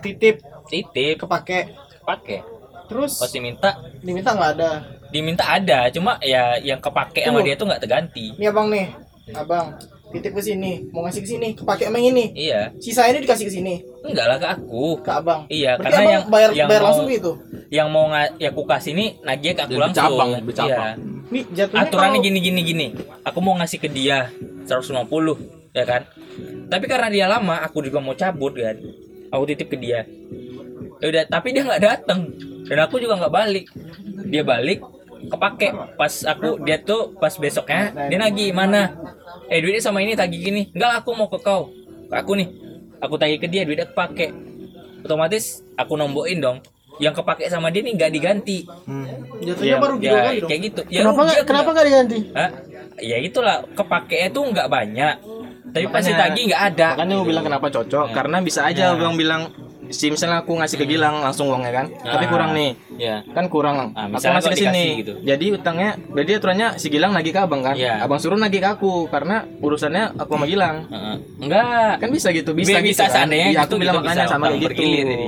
titip titip. kepake. pakai Terus? Pasti minta diminta nggak ada. diminta ada cuma ya yang kepake sama Tunggu. dia tuh nggak terganti. Nih abang nih, abang titip ke sini, mau ngasih ke sini, kepake emang ini. iya. Sisa ini dikasih ke sini, enggak lah ke aku. Ke abang. iya Berarti karena abang yang bayar yang bayar mau langsung gitu. yang mau nga, ya aku kasih ini nagih ke aku langsung. bercabang, bercabang. iya. Nih jatuhnya aturannya kalau- gini gini gini. Aku mau ngasih ke dia 150 ya kan? Tapi karena dia lama aku juga mau cabut kan? Aku titip ke dia. Ya udah tapi dia nggak datang dan aku juga nggak balik. Dia balik kepake. Pas aku dia tuh pas besoknya dia nagih mana? Eh duitnya sama ini tagih gini. Enggak aku mau ke kau. Ke aku nih. Aku tagih ke dia duitnya kepake. Otomatis aku nombokin dong. Yang kepake sama dia nih nggak diganti. Jatuhnya baru gitu ya kali dong. kayak gitu. Ya Kenapa nggak kenapa nggak- nggak diganti? Hah? Ya itulah. Kepake tuh nggak banyak. Tapi pasti Makanya- tagi nggak ada. makanya gue bilang kenapa cocok karena bisa aja bang bilang si misalnya aku ngasih ke Gilang langsung uangnya kan tapi Ah. kurang nih Ya. kan kurang Ah, aku misalnya ngasih ke sini gitu. jadi utangnya berarti aturannya si Gilang nagih ke abang kan Iya. abang suruh nagih ke aku karena urusannya aku sama Gilang Heeh. Enggak. kan bisa gitu bisa Bisa gitu kan. seandainya Iya, gitu, aku bilang gitu, makanya bisa sama kayak gitu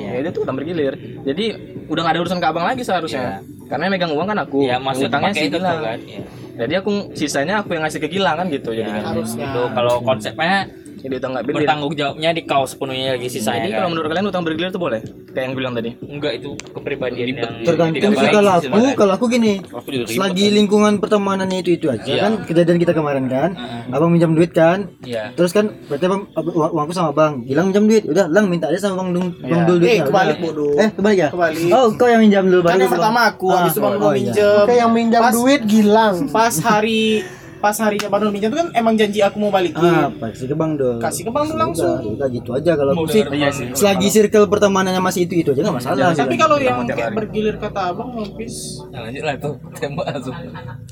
ya, itu utang bergilir jadi udah gak ada urusan ke abang lagi seharusnya karena yang megang uang kan aku Ya utangnya si itu tuh Gilang kan. Ya. Jadi aku sisanya aku yang ngasih ke Gilang kan gitu Ya, jadinya. harusnya. Itu kalau konsepnya Jadi utang nggak bergilir. bertanggung jawabnya di kau sepenuhnya lagi Jadi sisanya. kalau kan. menurut kalian utang bergilir itu boleh? Kayak yang bilang tadi. enggak itu kepribadian yang tergantung sih kalau aku sebenarnya. kalau aku gini Aku selagi lingkungan pertemanannya itu itu aja Iya. kan kejadian kita kemarin kan abang minjam duit kan Iya. terus kan berarti abang ab- uang- uangku sama bang hilang minjam duit udah lang minta aja sama bang dung bang dul Eh, duitnya kebalik, bodoh. eh kebalik ya Kebalik. oh kau yang minjam dulu kan baru yang pertama aku Ah, habis itu bang oh, Dul iya. minjem Oke yang minjam duit Gilang. pas hari pas harinya bang Dul minjem itu kan emang janji aku mau balikin. Ah pasti ke bang dul kasih ke bang Dul langsung. Udah, udah gitu aja kalau sih Iya sih. selagi circle pertemanannya masih itu itu aja nggak masalah tapi gitu. kalau yang kayak bergilir kata abang habis Nah, lanjut lah tuh tembak langsung.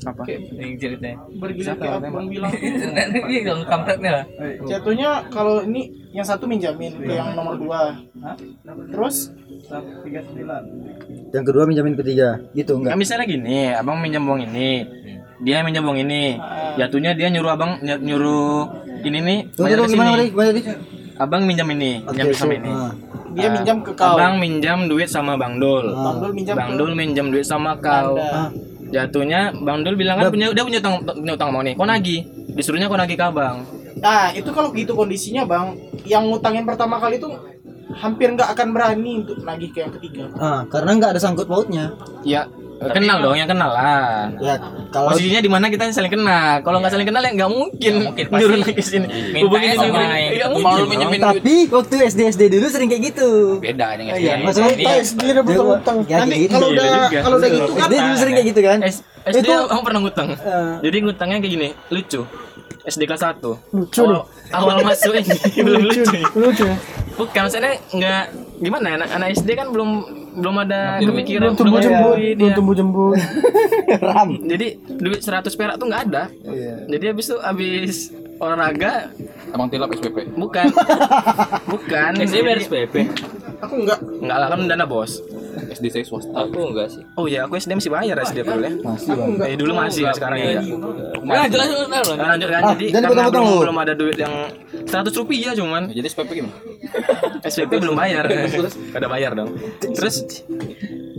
Apa? Yang ceritanya. bergilir kayak abang bilang. Ini dong kampretnya lah. jatuhnya kalau ini yang satu minjamin ke yang nomor dua. Terus? Yang kedua minjamin ketiga. Gitu Nah, enggak misalnya gini, abang minjam uang ini, dia minjam uang ini, jatuhnya dia nyuruh abang ny- nyuruh ini nih Tunggu, bayar gimana sini. tadi gimana tadi Abang minjam ini, minjam sama so, ini. ah. dia minjam ke kau Abang minjam duit sama Bang Dul. bang Dul minjam Bang Dul minjam duit sama kau. Ah. Jatuhnya Bang Dul bilang kan punya dia punya utang punya utang mau nih. Kau nagih. Disuruhnya kau nagih ke abang. Nah, itu kalau gitu kondisinya, Bang, yang ngutangin pertama kali itu hampir nggak akan berani untuk nagih ke yang ketiga. ah karena nggak ada sangkut pautnya Ya kenal dong, yang kenal lah. ya kalau Posisinya di mana kita saling kenal. Kalau nggak saling kenal ya nggak mungkin. mungkin, pasti nyuruh nagih sini. Hubungin sama Nggak mungkin. tapi waktu SD SD dulu sering kayak gitu Beda aja nggak Iya, sih? maksudnya Ini- Tais dia rebut utang. ya Nanti kalau Iya udah kalau udah gitu kan SD dulu sering kayak gitu kan SD Itu- aku pernah ngutang. Eh. Jadi ngutangnya kayak gini, lucu. SD kelas 1. Lucu nih. Awal masuk ini belum lucu. Lucu ya. Bukan maksudnya nggak gimana anak anak SD kan belum belum ada pemikiran Belum tumbuh belum ada jembut, duit, belum ya. tumbuh jembut. ram Jadi duit 100 perak tuh nggak ada. Iya. Jadi habis itu habis olahraga Abang tilap SPP. bukan bukan SD bayar SPP. aku enggak. Enggak lah kan dana bos. SD saya swasta. Aku enggak sih. Oh iya aku SD masih bayar SD dulu ya. masih bang Eh dulu masih sekarang ya. Nah, jelas. Nah, lanjut kan Ah, jadi jangan karena potong-potong belum, lu. belum ada duit yang 100 rupiah cuman Nah, jadi SPP gimana? SPP belum bayar kada bayar dong terus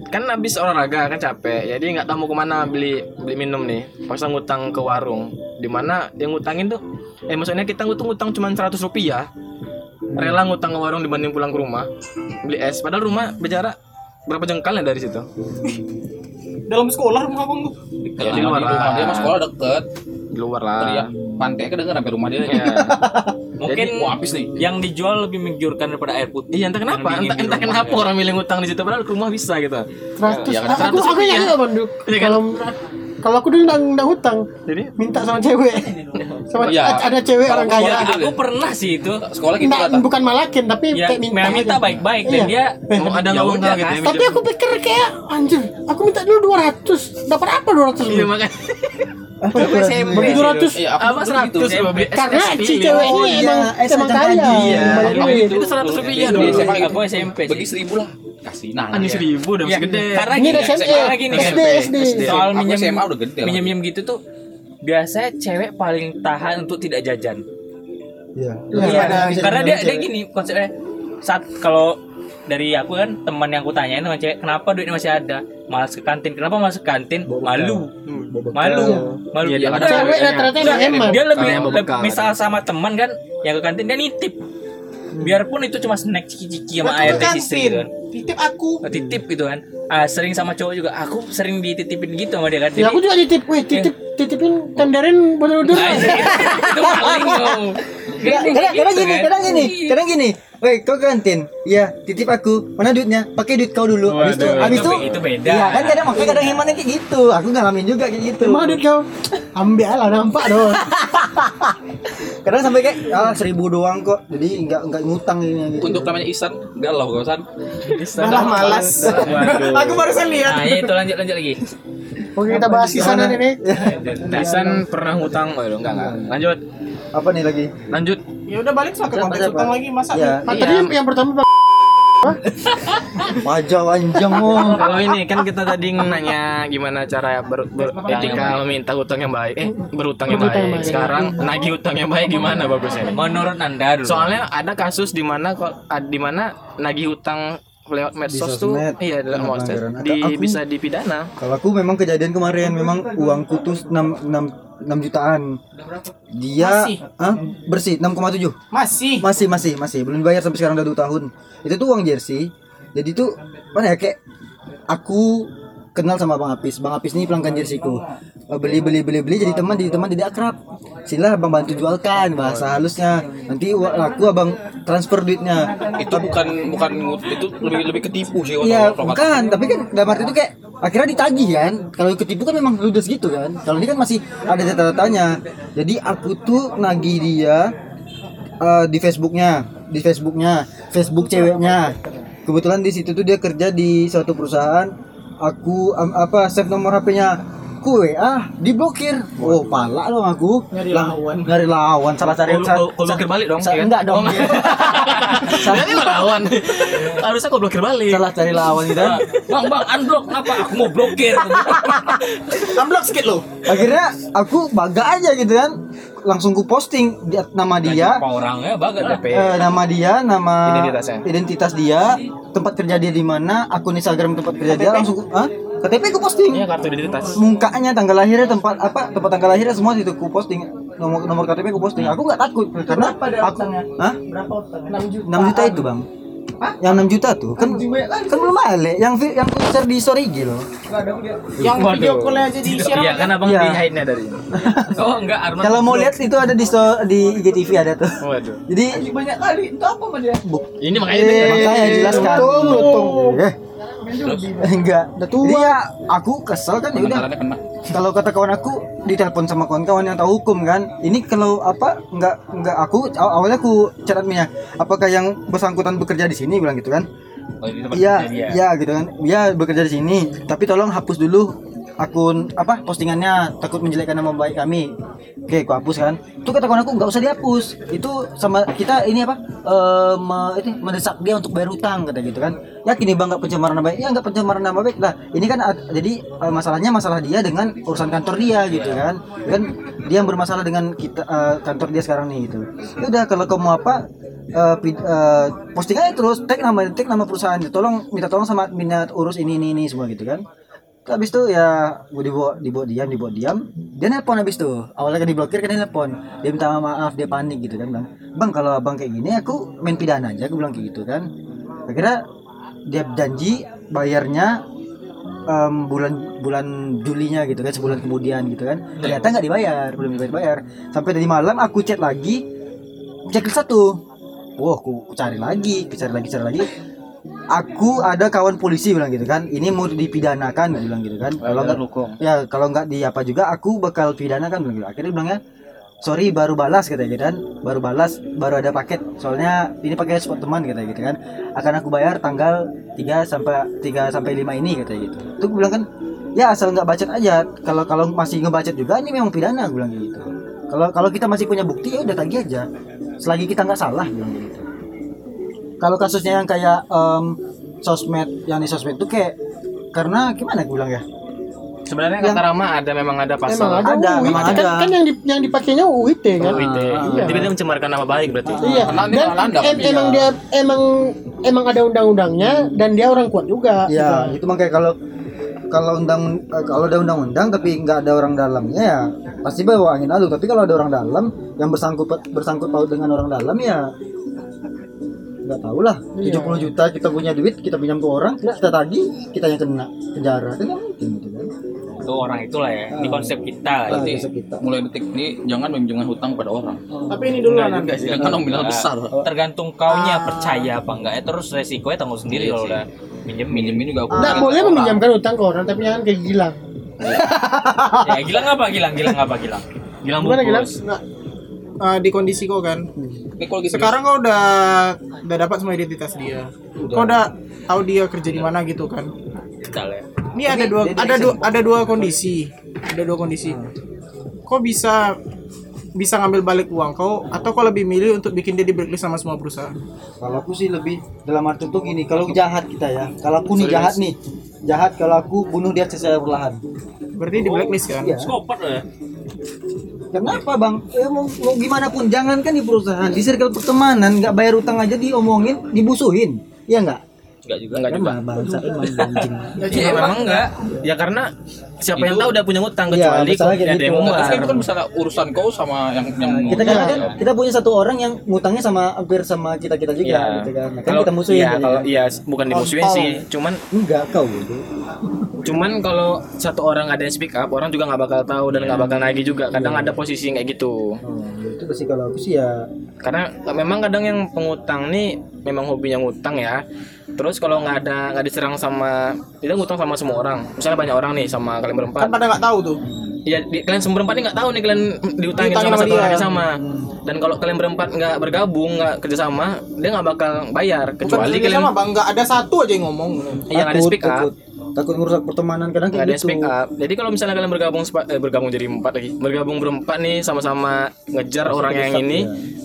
kan habis olahraga kan capek jadi nggak tahu mau ke mana beli beli minum nih pasang ngutang ke warung di mana yang ngutangin tuh eh maksudnya kita ngutang ngutang cuma 100 rupiah rela ngutang ke warung dibanding pulang ke rumah beli es padahal rumah berjarak berapa jengkal ya dari situ Dalam sekolah rumah abang tuh. Kalau di di luar rumah lah. dia sekolah deket. di luar Teriak lah pantai kedenger sampai rumah dia. Iya. Mungkin Wah, habis nih. yang dijual lebih menggiurkan daripada air putih. Iya entah kenapa, entah, entah kenapa orang milih ngutang di situ padahal ke rumah bisa gitu. Seratus. Ya, kan Aku aku kan? Kalau kalau aku dulu nggak nggak hutang, Jadi minta sama cewek. Sama Iya. ada cewek orang kaya. gitu Aku pernah sih itu. Sekolah gitu Nggak, bukan malakin tapi Ya, kayak minta. minta baik-baik dan Iya. dia mau ada Ya udah, gitu ya? kan. Tapi aku pikir kayak anjir, aku minta dulu 200. Dapat apa 200 Iya makanya. SMP. Bagi 200 Iya, aku Apa dulu gitu. 100 beli karena si cewek Oh, ini iya, emang emang kaya. iya. Itu 100 rupiah Dulu gitu. SMP. Bagi seribu lah. Kasih nah. Anjing seribu udah Ya, masih gede. karena Ini gini, SMA, karena gini kan. SD, SD. Soal minjem SMA udah gede lah. minjem gitu tuh biasanya cewek paling tahan untuk tidak jajan. iya. Iya, Karena dia dia gini konsepnya saat kalau dari aku kan teman yang aku tanyain sama cewek kenapa duitnya masih ada? Malas ke kantin. Kenapa malas ke kantin? Malu. Malu. Malu. Iya, dia Ada Cewek rata-rata emang. Dia lebih, lebih- misal sama teman kan yang ke kantin dia nitip biarpun itu cuma snack ciki-ciki sama Waktu air teh istri kantin, gitu kan titip aku. titip gitu kan ah, sering sama cowok juga aku sering dititipin gitu sama dia kan Ya aku juga titip, weh titip titipin tenderin udur. Nah, itu, itu maling kau. Kadang, gitu gini, kan. kadang gini, kadang gini. Woi, kau kantin. Iya, titip aku. Mana duitnya? Pakai duit kau dulu. Habis itu, habis itu itu. be- itu beda. Iya, kan kadang makanya kadang hematnya kayak gitu. Aku ngalamin juga kayak gitu. Emang duit kau ambil lah nampak dong. Kadang sampai kayak ah seribu doang kok. Jadi nggak nggak ngutang ini gitu. Untuk namanya Isan, galau kau San. Malah malas. Aku barusan lihat. Nah, itu lanjut lanjut lagi. Oke kita bahas di sana nih. Dasan pernah ngutang, oh enggak enggak. Lanjut, Apa nih lagi? lanjut. Ya udah balik lah ke konteks utang lagi masa Ya, Tadi yang, yang pertama Bang, wajah wanjang oh. Kalau ini kan kita tadi nanya gimana cara ber, ber- etika meminta utang yang baik, eh berutang yang baik. Sekarang nagih utang yang baik gimana bagusnya? Menurut Anda dulu. Soalnya ada kasus di mana kok di mana nagih utang lewat medsos tuh iya lewat Ada medsos pelanggaran. di Aku- bisa dipidana Kalau aku memang kejadian kemarin memang uangku tuh 6 6 6 jutaan. Dia Masih? Hah? bersih 6,7. Masih. Masih masih masih belum bayar sampai sekarang udah 2 tahun. Itu tuh uang jersey. Jadi tuh mana ya kayak aku kenal sama Bang Apis. Bang Apis ini pelanggan jerseyku. Eh, Beli beli beli beli jadi teman jadi teman jadi akrab. Sila Abang bantu jualkan bahasa halusnya. Nanti aku Abang transfer duitnya. itu bukan bukan itu lebih lebih ketipu sih Iya, bukan, tapi kan dalam arti itu kayak akhirnya ditagih kan. Kalau ketipu kan memang ludes gitu kan. Kalau ini kan masih ada data-datanya. Jadi aku tuh nagih dia eh, di Facebooknya, di Facebooknya, Facebook ceweknya. Kebetulan di situ tuh dia kerja di suatu perusahaan. Aku am- apa save nomor HP-nya kue ah diblokir. Oh pala dong aku. Nyari lawan. nyari lawan. Salah cari sa- blokir balik dong, sa- ya kan? enggak dong Oh, Jadi lawan. Harusnya kau blokir balik. Salah cari lawan gitu kan. bang bang unblock. Apa aku mau blokir. Unblock sedikit lo. akhirnya aku bangga aja gitu kan langsung ku posting dia, nama dia orangnya banget DP eh, nama dia nama Identitasnya. identitas dia tempat kerja dia di mana akun Instagram tempat kerja dia langsung ku- Hah? KTP ku posting Iya kartu identitas mukanya tanggal lahirnya tempat apa tempat tanggal lahirnya semua itu ku posting nomor nomor KTP ku posting aku nggak takut karena aku Hah? Berapa utangnya? 6 juta. 6 juta itu bang yang 6 juta tuh kan kan belum balik. Yang vi- yang share di story IG loh. Yang video call aja di share. Iya kan abang Iya. di hide nya dari oh enggak Arman kalau mau lihat itu ada di sto- di IGTV ada tuh. Waduh. Jadi banyak kali. Itu apa Mas dia? Ini makanya dia makanya jelaskan. Tunggu, tunggu. Eh, enggak. jadi ya aku kesel kan ya udah. Kalau kata kawan aku ditelepon sama kawan-kawan yang tahu hukum kan. Ini kalau apa enggak enggak aku aw- awalnya aku chat adminnya apakah yang bersangkutan bekerja di sini bilang gitu kan. Oh, iya dia. iya gitu kan. Iya bekerja di sini. Tapi tolong hapus dulu akun apa postingannya takut menjelekkan nama baik kami. Oke aku hapus kan. Itu kata kawan aku nggak usah dihapus. Itu sama kita ini apa eh me- itu mendesak dia untuk bayar utang kata gitu kan. Yakin nih bang nggak pencemaran nama baik? Ya nggak pencemaran nama baik. Lah ini kan ad- jadi eh, masalahnya masalah dia dengan urusan kantor dia gitu kan. Kan dia yang bermasalah dengan kita eh, kantor dia sekarang nih gitu. Ya udah kalau kamu apa pi- eh, posting aja terus tag nama tag nama perusahaan tolong minta tolong sama adminnya urus ini ini ini semua gitu kan Terus habis itu ya gue dibawa dibawa diam dibawa diam. Dia nelpon habis itu. Awalnya kan diblokir kan dia nelpon. Dia minta maaf dia panik gitu kan bang. Bang kalau abang kayak gini aku main pidana aja aku bilang kayak gitu kan. Akhirnya dia janji bayarnya em, bulan bulan Julinya gitu kan sebulan kemudian gitu kan. Ternyata nggak dibayar belum dibayar bayar. Sampai dari malam aku chat lagi. Checklist satu. Wah aku cari lagi cari lagi cari lagi aku ada kawan polisi bilang gitu kan. Ini mau dipidanakan dia bilang gitu kan. Kalau nggak ya kalau nggak di apa juga aku bakal pidanakan bilang gitu. Akhirnya bilangnya sorry baru balas katanya gitu kan. Baru balas baru ada paket. Soalnya ini pakai spot teman katanya gitu kan. Akan aku bayar tanggal 3 sampai 3 sampai 5 ini katanya gitu. Itu gue bilang kan ya asal nggak bacot aja. Kalau kalau masih ngebacot juga ini memang pidana gue bilang gitu. Kalau kalau kita masih punya bukti ya udah tagih aja. Selagi kita nggak salah bilang gitu kalau kasusnya yang kayak em, sosmed yang di sosmed itu kayak karena gimana gue bilang ya sebenarnya kata Rama ada memang ada pasal Emang ada, Ada, UIT. memang kan, ada. kan yang di, yang dipakainya UIT kan. UIT Iya. tapi dia mencemarkan nama baik berarti Iya. Nanti Dan em- emang dia emang emang ada undang-undangnya dan dia orang kuat juga. Ya, gitu. itu makanya kalau kalau undang eh, kalau ada undang-undang tapi nggak ada orang dalamnya ya pasti bawa angin lalu. Tapi kalau ada orang dalam yang bersangkut bersangkut paut dengan orang dalam ya nggak tahu lah. 70 juta kita punya duit kita pinjam ke orang kita tagih kita yang kena penjara. Kan nggak mungkin gitu kan. itu orang itulah ya ini konsep kita lah Nah, besok kita. mulai detik ini jangan meminjamkan hutang pada orang. Tapi ini dulu lah nanti. ya kan nominal besar. Tergantung kaunya percaya apa enggak ya terus resikonya tanggung sendiri Iya kalau sih. udah minjem minjemin juga aku Nggak boleh meminjamkan utang ke orang tapi jangan kayak gilang. ya gilang apa? Gilang gilang apa gilang? Gilang Gimana gilang? Eh, di kondisi kau kan. gitu Sekarang kau udah udah dapat semua identitas dia. Kau udah tahu dia kerja di mana gitu kan. Ini ada dua ada dua ada dua kondisi. Ada dua kondisi. Kau bisa bisa ngambil balik uang kau atau kau lebih milih untuk bikin dia di blacklist sama semua perusahaan. Kalau aku sih lebih dalam arti tuh gini, kalau jahat kita ya, kalau aku nih jahat nih, jahat kalau aku bunuh dia secara perlahan. Berarti di blacklist kan? Iya. skopat lah ya Kenapa bang? Ya, mau, mau gimana pun, jangan kan di perusahaan, di circle pertemanan, nggak bayar utang aja diomongin, dibusuhin, ya nggak? Enggak juga. Enggak juga. Emang bangsa emang anjing. Ya, memang enggak. Ya karena siapa yang tahu udah punya utang Iya, kecuali kayak ada gitu. kan kan misalnya urusan kau sama yang yang kita kan, kan kita punya satu orang yang ngutangnya sama hampir sama kita kita juga Iya. gitu kan nah, kan Kalau kita musuhin iya, jadi kalau kan. iya bukan dimusuhin sih, cuman enggak kau gitu cuman kalau satu orang ada yang speak up, orang juga nggak bakal tahu dan nggak bakal nagih juga. Kadang ada posisi kayak gitu. oh, itu sih kalau aku sih ya Karena memang kadang yang pengutang nih memang hobinya ngutang ya. Terus kalau nggak ada nggak diserang sama dia ngutang sama semua orang. Misalnya banyak orang nih sama kalian berempat. kan pada nggak tahu tuh Ya, di, kalian semua berempat ini nggak tahu nih kalian diutangin Diutangin sama sama satu dia. orang yang sama. Dan kalau kalian berempat nggak bergabung, nggak kerjasama, dia nggak bakal bayar. bukan Kecuali kerja kalian sama bang nggak ada satu aja yang ngomong yang ada speak up, takut takut ngerusak pertemanan kadang nggak kayak ada yang gitu speak up. Jadi kalau misalnya kalian bergabung eh, bergabung jadi empat lagi, bergabung berempat nih sama-sama ngejar orang yang ini,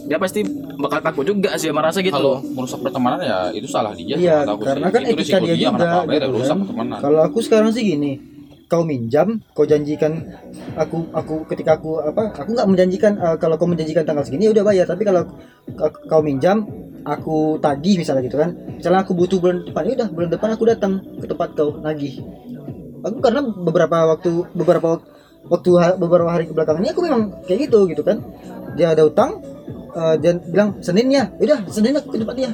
dia pasti bakal takut juga sih merasa gitu. kalau merusak pertemanan ya itu salah dia Iya, karena sih. kan itu etika risiko dia juga. gitu kan. pertemanan Kalau aku sekarang sih gini, kau minjam, kau janjikan aku aku ketika aku apa, aku nggak menjanjikan eh, kalau kau menjanjikan tanggal segini ya udah bayar. Tapi kalau kau minjam, aku tagih misalnya gitu kan. Misalnya aku butuh bulan depan, ya udah bulan depan aku datang ke tempat kau nagih. Aku karena beberapa waktu beberapa wak- waktu beberapa hari kebelakangan ini aku memang kayak gitu gitu kan. Dia ada utang, eh, dia bilang Senin ya, udah Senin aku ke tempat dia.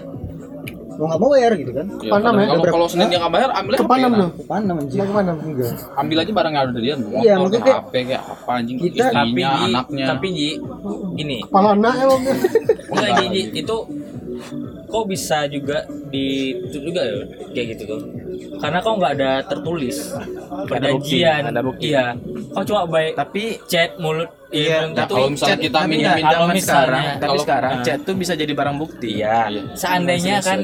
Mau nggak mau bayar gitu kan. Ya, Panam kadang ya? kalau kalau senin dia nggak bayar ambil aja Kepanam lu. Mana anjing? Bagaimana? Enggak. ambil aja barang yang ada dia motor Iya, kayak maksudnya kayak- HP kayak apa anjing Kita- istrinya tapi anaknya tapi Ji ini Kepala anak ya enggak Ji, itu kok bisa juga di itu juga ya kayak gitu tuh karena kau nggak ada tertulis perjanjian ada bukti. iya kau cuma baik Tapi chat mulut Iya, Ya, tentu kalau misalnya chat. kita minjem- misalnya sekarang, tapi sekarang Nah. chat tuh bisa jadi barang bukti. Iya. Iya. Seandainya kan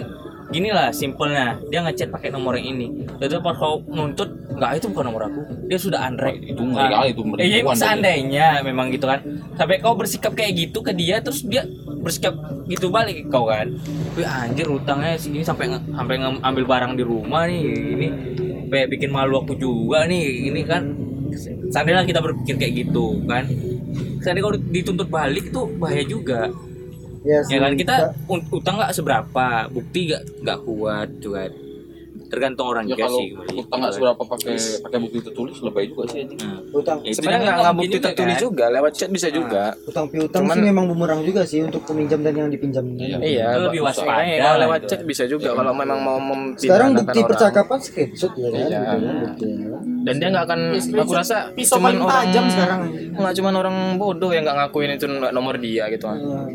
gini lah simpelnya dia ngechat pakai nomor yang ini. Jadi pas kau nuntut nggak itu bukan nomor aku. Dia sudah unread. itu ngeri kali itu iya, seandainya memang gitu kan. Sampai kau bersikap kayak gitu ke dia terus dia bersikap gitu balik kau kan. Wih anjir utangnya segini sampai sampai ngambil barang di rumah nih ini. Kayak bikin malu aku juga nih ini kan. Seandainya kita berpikir kayak gitu kan. Seandainya kau dituntut balik tuh bahaya juga Ya, ya kan kita utang nggak seberapa bukti nggak nggak kuat juga tergantung orang ya juga kalau sih utang nggak seberapa pakai pakai bukti tertulis lebih juga sih anjing Nah, utang ya Sebenarnya kan nggak bukti juga tertulis kan. juga, lewat chat bisa juga. utang piutang Cuman- sih memang bumerang juga sih untuk peminjam dan yang dipinjam. Iya. Iya, Itu lebih waspada Makanya kalau lah lewat itu. chat bisa juga kalau memang mau Sekarang bukti orang. percakapan screenshot ya kan. Iya. gitu kan, bukti, ya kan. Dan dia nggak akan, aku rasa cuman paling orang tajam sekarang nggak cuman orang bodoh yang nggak ngakuin itu nomor dia gitu.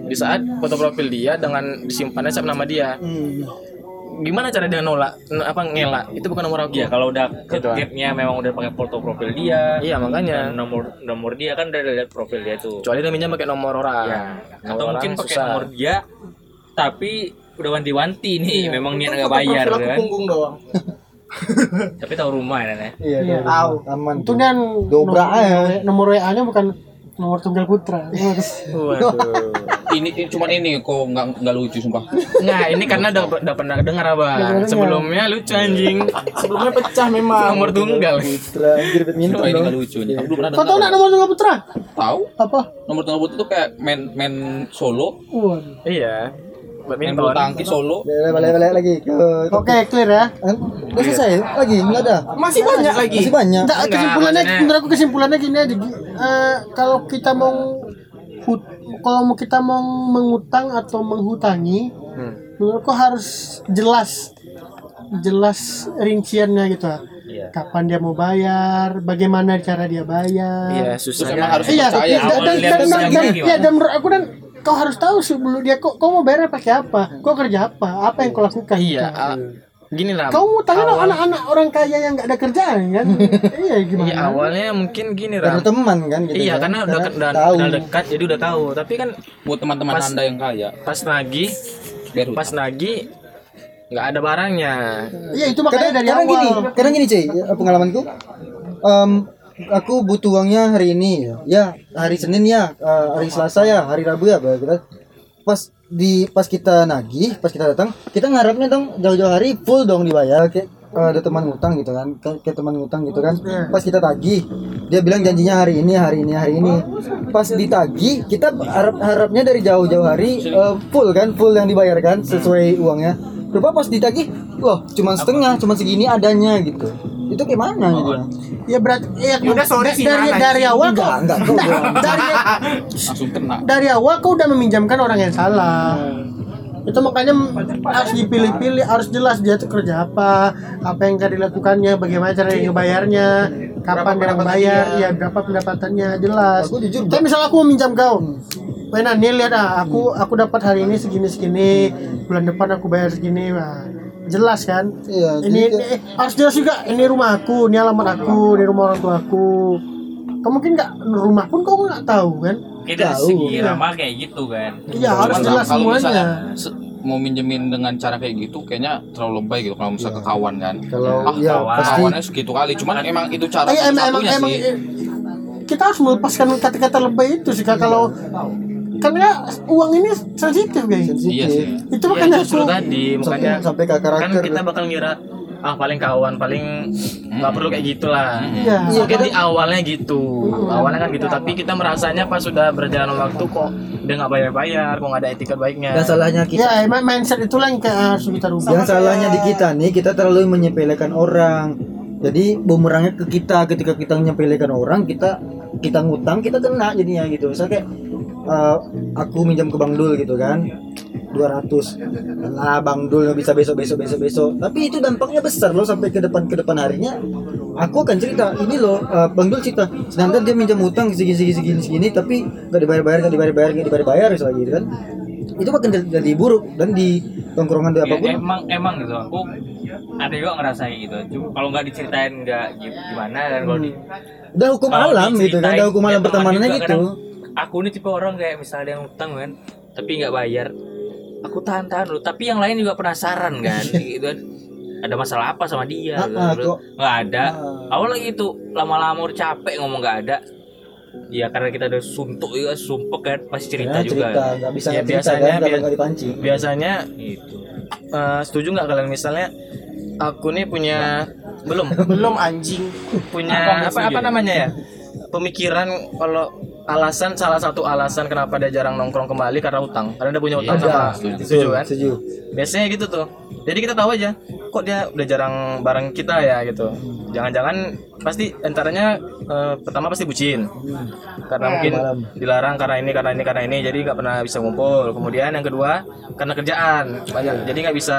Di saat foto profil dia dengan disimpannya sama nama dia, Hmm. Gimana cara dia nolak apa ngelak itu bukan nomor aku Iya kalau udah ke Gitu. gapnya memang udah pakai foto profil dia iya makanya dan nomor nomor dia kan udah lihat profil dia tuh kecuali dia pakai nomor orang ya Nomor atau mungkin orang pakai susah. nomor dia tapi udah wanti-wanti nih memang niat nggak Foto bayar kan punggung doang tapi tahu rumah ya ya Iya, Iya. tahu. Aman. Itu tuh. kan nomor, aja. nomor WA-nya bukan nomor tunggal putra. Waduh. ini ini- cuman ini kok nggak nggak lucu sumpah nah ini karena udah, udah pernah dengar abang sebelumnya lucu anjing sebelumnya pecah memang nomor tunggal Putra anjir badminton ini dong. nggak lucu nih aku belum pernah Kau tahu dengar nak nomor tunggal putra? tahu Apa? nomor tunggal putih itu kayak main main solo Waduh. iya main bulu badminton tangkis solo Balik balik lagi ke Oke, clear ya. Kan, Udah selesai lagi, enggak ada. masih banyak lagi Masih banyak. Nggak, Enggak, kesimpulannya, maksudnya- menurut aku kesimpulannya gini aja. Eh, kalau kita mau hut, kalau mau kita mau mengutang atau menghutangi, Hmm. menurutku harus jelas, jelas rinciannya gitu. Iya. Kapan dia mau bayar, bagaimana cara dia bayar. iya susah emang harus Iya, percaya dan, Awal dan, dan, dan, dan, gimana? ya, dan menurut aku dan kau harus tahu sebelum dia kau, kau mau bayar pakai apa, kau kerja apa, apa yang kau lakukan. iya ah, gini lah Kau mau tanya awal- anak-anak orang kaya yang nggak ada kerjaan kan? iya gimana? iya awalnya mungkin gini Karena Ram teman kan gitu. iya kan. karena udah udah, tahu. udah dekat jadi udah tahu tapi kan buat teman-teman Pas- anda yang kaya pas nagih biar pas nagih nggak ada barangnya Iya itu makanya kadang, dari kadang awal. gini kadang gini cuy pengalamanku Em, aku butuh uangnya hari ini ya. Ya hari Senin ya. Eh, hari Selasa ya. Hari Rabu ya kita pas di pas kita nagih pas kita datang kita ngarepnya dong jauh-jauh hari full dong dibayar. Kayak eh, ada teman ngutang gitu kan. Kayak kayak teman ngutang gitu kan. Pas kita tagih dia bilang janjinya hari ini hari ini hari ini. Pas ditagih kita harap harapnya dari jauh-jauh hari eh, full kan. Full yang dibayarkan sesuai uangnya. Coba pas ditagih loh cuma setengah cuma segini adanya gitu itu gimana gitu? Ya berarti ya, udah, sorry da- sih, dari dari awal enggak kok enggak kau bilang. dari langsung kena. dari awal kau udah meminjamkan orang yang salah. Itu makanya harus dipilih-pilih, harus jelas dia tuh kerja apa, apa yang tadi dilakukannya, bagaimana cara dia ngebayarnya, kapan dia membayar, ya berapa pendapatannya jelas. Aku jujur, Tapi misalnya aku meminjam kau, Wena nih lihat ah, aku aku dapat hari ini segini segini, bulan depan aku bayar segini, nah, jelas kan? Iya, ini, jadi- ini- eh, harus jelas juga ini rumah aku, ini alamat aku, ini rumah orang tua aku. Kamu mungkin nggak rumah pun kau nggak tahu kan? kita Tahu, segi iya. nama kayak gitu kan Iya harus jelas kalau semuanya. misalnya se- mau minjemin dengan cara kayak gitu kayaknya terlalu lebay gitu kalau misalnya ke kawan kan Kalau ah ya kawan. pasti kawannya segitu kali cuman emang itu cara Eh, emang, emang, satu-satunya emang sih eh, kita harus melepaskan kata-kata lebay itu sih Kak. kalau karena uang ini sensitif guys. iya sih. Itu Ya, makanya justru aku tadi makanya sampai ke kan karakter kita bakal ngira ah paling kawan paling nggak perlu kayak gitulah. Iya. mungkin di awalnya gitu. Awalnya kan gitu tapi kita merasanya pas sudah berjalan waktu kok dia nggak bayar-bayar kok nggak ada etiket baiknya. Dan salahnya kita. Ya, emang mindset itulah yang kayak harus kita rubah. yang salahnya di kita nih kita terlalu menyepelekan orang. Jadi bumerangnya ke kita. Ketika kita menyepelekan orang kita kita ngutang kita kena jadinya gitu. Misalnya kayak eh, aku minjam ke Bang Dul gitu kan. 200 nah Bang Dul bisa besok besok besok besok. Tapi itu dampaknya besar loh sampai ke depan ke depan harinya. Aku akan cerita ini loh eh, Bang Dul cerita sedangkan dia minjam utang segini segini segini segini tapi nggak dibayar bayar nggak dibayar bayar nggak dibayar bayar misalnya gitu kan. Itu bahkan jadi, buruk dan di tongkrongan di Ya, apa pun. emang emang gitu. Aku ada juga ngerasain gitu. Cuma kalau nggak diceritain nggak gi- gimana dan kalau di udah hukum alam gitu kan udah hukum ya alam teman pertemanannya gitu. kadang, aku ini tipe orang kayak misalnya ada yang utang kan tapi nggak bayar. Aku tahan tahan dulu. Tapi yang lain juga penasaran kan? Gitu kan. Ada masalah apa sama dia Ah, gitu. ah, kok. nggak ada. Ah. awal lagi itu lama-lama udah capek ngomong nggak ada. Ya karena kita udah suntuk juga sumpek kan? Pasti cerita Ya, juga. cerita. Nggak bisa Ya, cerita biasanya kan biar- nggak dipancing. biasanya gitu. Eh, setuju nggak kalian? Misalnya aku nih punya belum belum anjing. punya apa apa namanya ya? Pemikiran kalau alasan salah satu alasan kenapa dia jarang nongkrong kembali karena utang. Karena dia punya utang Ada. sama setuju kan? setuju. Biasanya gitu tuh. Jadi kita tahu aja kok dia udah jarang bareng kita ya gitu. Jangan-jangan pasti antaranya eh, pertama pasti bucin karena mungkin malam. dilarang karena ini karena ini karena ini jadi nggak pernah bisa ngumpul kemudian yang kedua karena kerjaan banyak jadi nggak bisa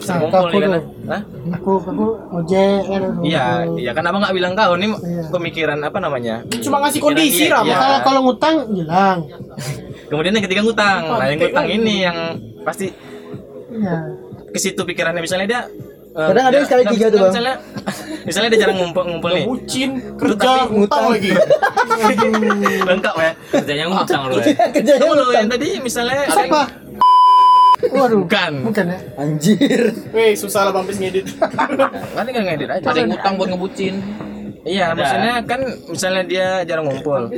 Nah, ngumpul nih kan tuh. Hah? Aku aku ojek kan. aku- iya iya kan abang nggak bilang kau ini Iya. pemikiran apa namanya cuma ngasih kondisi Iya, Rama iya. Kalau kalau ngutang hilang. kemudian yang ketiga ngutang nah yang ngutang ini yang pasti Iya. ke situ pikirannya misalnya dia eh, Kadang ada sekali tiga tuh, Bang. misalnya misalnya dia jarang ngumpul ngumpul nih bucin kerja ngutang lagi lengkap ya kerjanya ngutang loh ya. kerjanya utang. yang tadi misalnya Siapa? Waduh. bukan Bukan ya. anjir Weh susah lah Bampis ngedit kan tinggal ngedit aja ada yang utang buat ngebucin iya maksudnya kan misalnya dia jarang ngumpul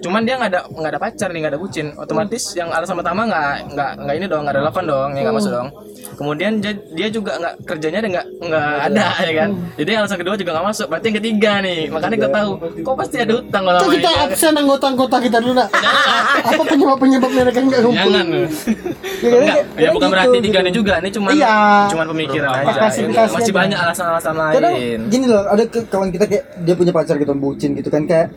cuman dia nggak ada nggak ada pacar nih nggak ada bucin. Otomatis yang alasan pertama nggak nggak nggak ini dong nggak relevan dong ya nggak masuk dong. Kemudian dia, dia juga nggak kerjanya nggak nggak ada ya kan. Jadi alasan kedua juga nggak masuk. Berarti yang ketiga nih makanya kita tahu. kok pasti ada utang kalau kita absen anggota-anggota kita dulu nak? Apa penyebab-penyebab mereka nggak ngumpul? jangan. Enggak, ya bukan berarti tiga ini juga. Ini cuman Iya. cuman pemikiran aja masih aja. banyak alasan-alasan kadang lain. gini loh ada kawan kita kayak dia punya pacar gitu bucin gitu kan kayak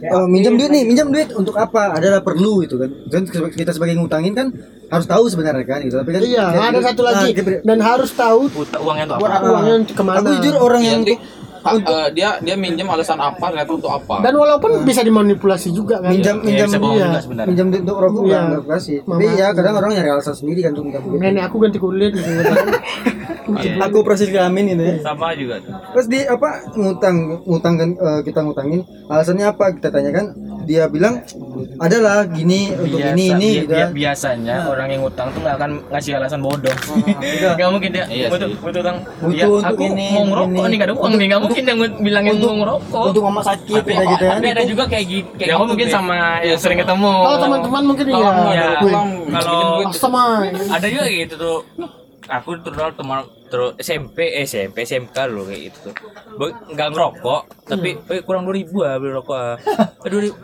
eh, minjam duit nih minjam duit untuk apa? Adalah perlu gitu kan. Kan kita sebagai ngutangin kan harus tahu sebenarnya kan gitu. Tapi kan Iya, ada satu ah, lagi kayak- dan harus tahu uangnya untuk buat apa? uangnya ke mana. aku jujur orang Iya, yang eh, dia dia minjem alasan apa ternyata untuk apa? Dan walaupun bisa dimanipulasi juga kan. minjam Ya, minjam bohong iya. juga minjam untuk rokok Iya. nggak nggak kasih tapi ya kadang orang nyari alasan sendiri kan untuk minjam duit. Nenek aku ganti kulit gitu. aku operasi kelamin ini. Ya sama juga tuh. Terus di apa ngutang ngutang kan eh, kita ngutangin. Alasannya apa? Kita tanyakan. Dia bilang adalah gini untuk Biasa- ini ini bi- gitu bi- biasanya orang yang ngutang tuh nggak akan ngasih alasan bodoh. Udah. nggak mungkin dia Iya butuh butuh utang. Butuh ya, untuk aku ini, mau ngerokok ini. nih nggak ada uang nih nggak mungkin yang bilangin mau ngerokok. untuk mama sakit tapi, kayak gitu kan. tapi ada juga kayak gitu kayak ya gitu, mungkin sama yang sering ketemu. Kalau teman-teman mungkin Kalau iya. ya, Wih, kalau Sama. ada juga gitu tuh aku terus teman terus SMP eh, SMP SMK loh kayak gitu tuh nggak ngerokok tapi eh, kurang dua ribu ah beli rokok ah. Dua ribu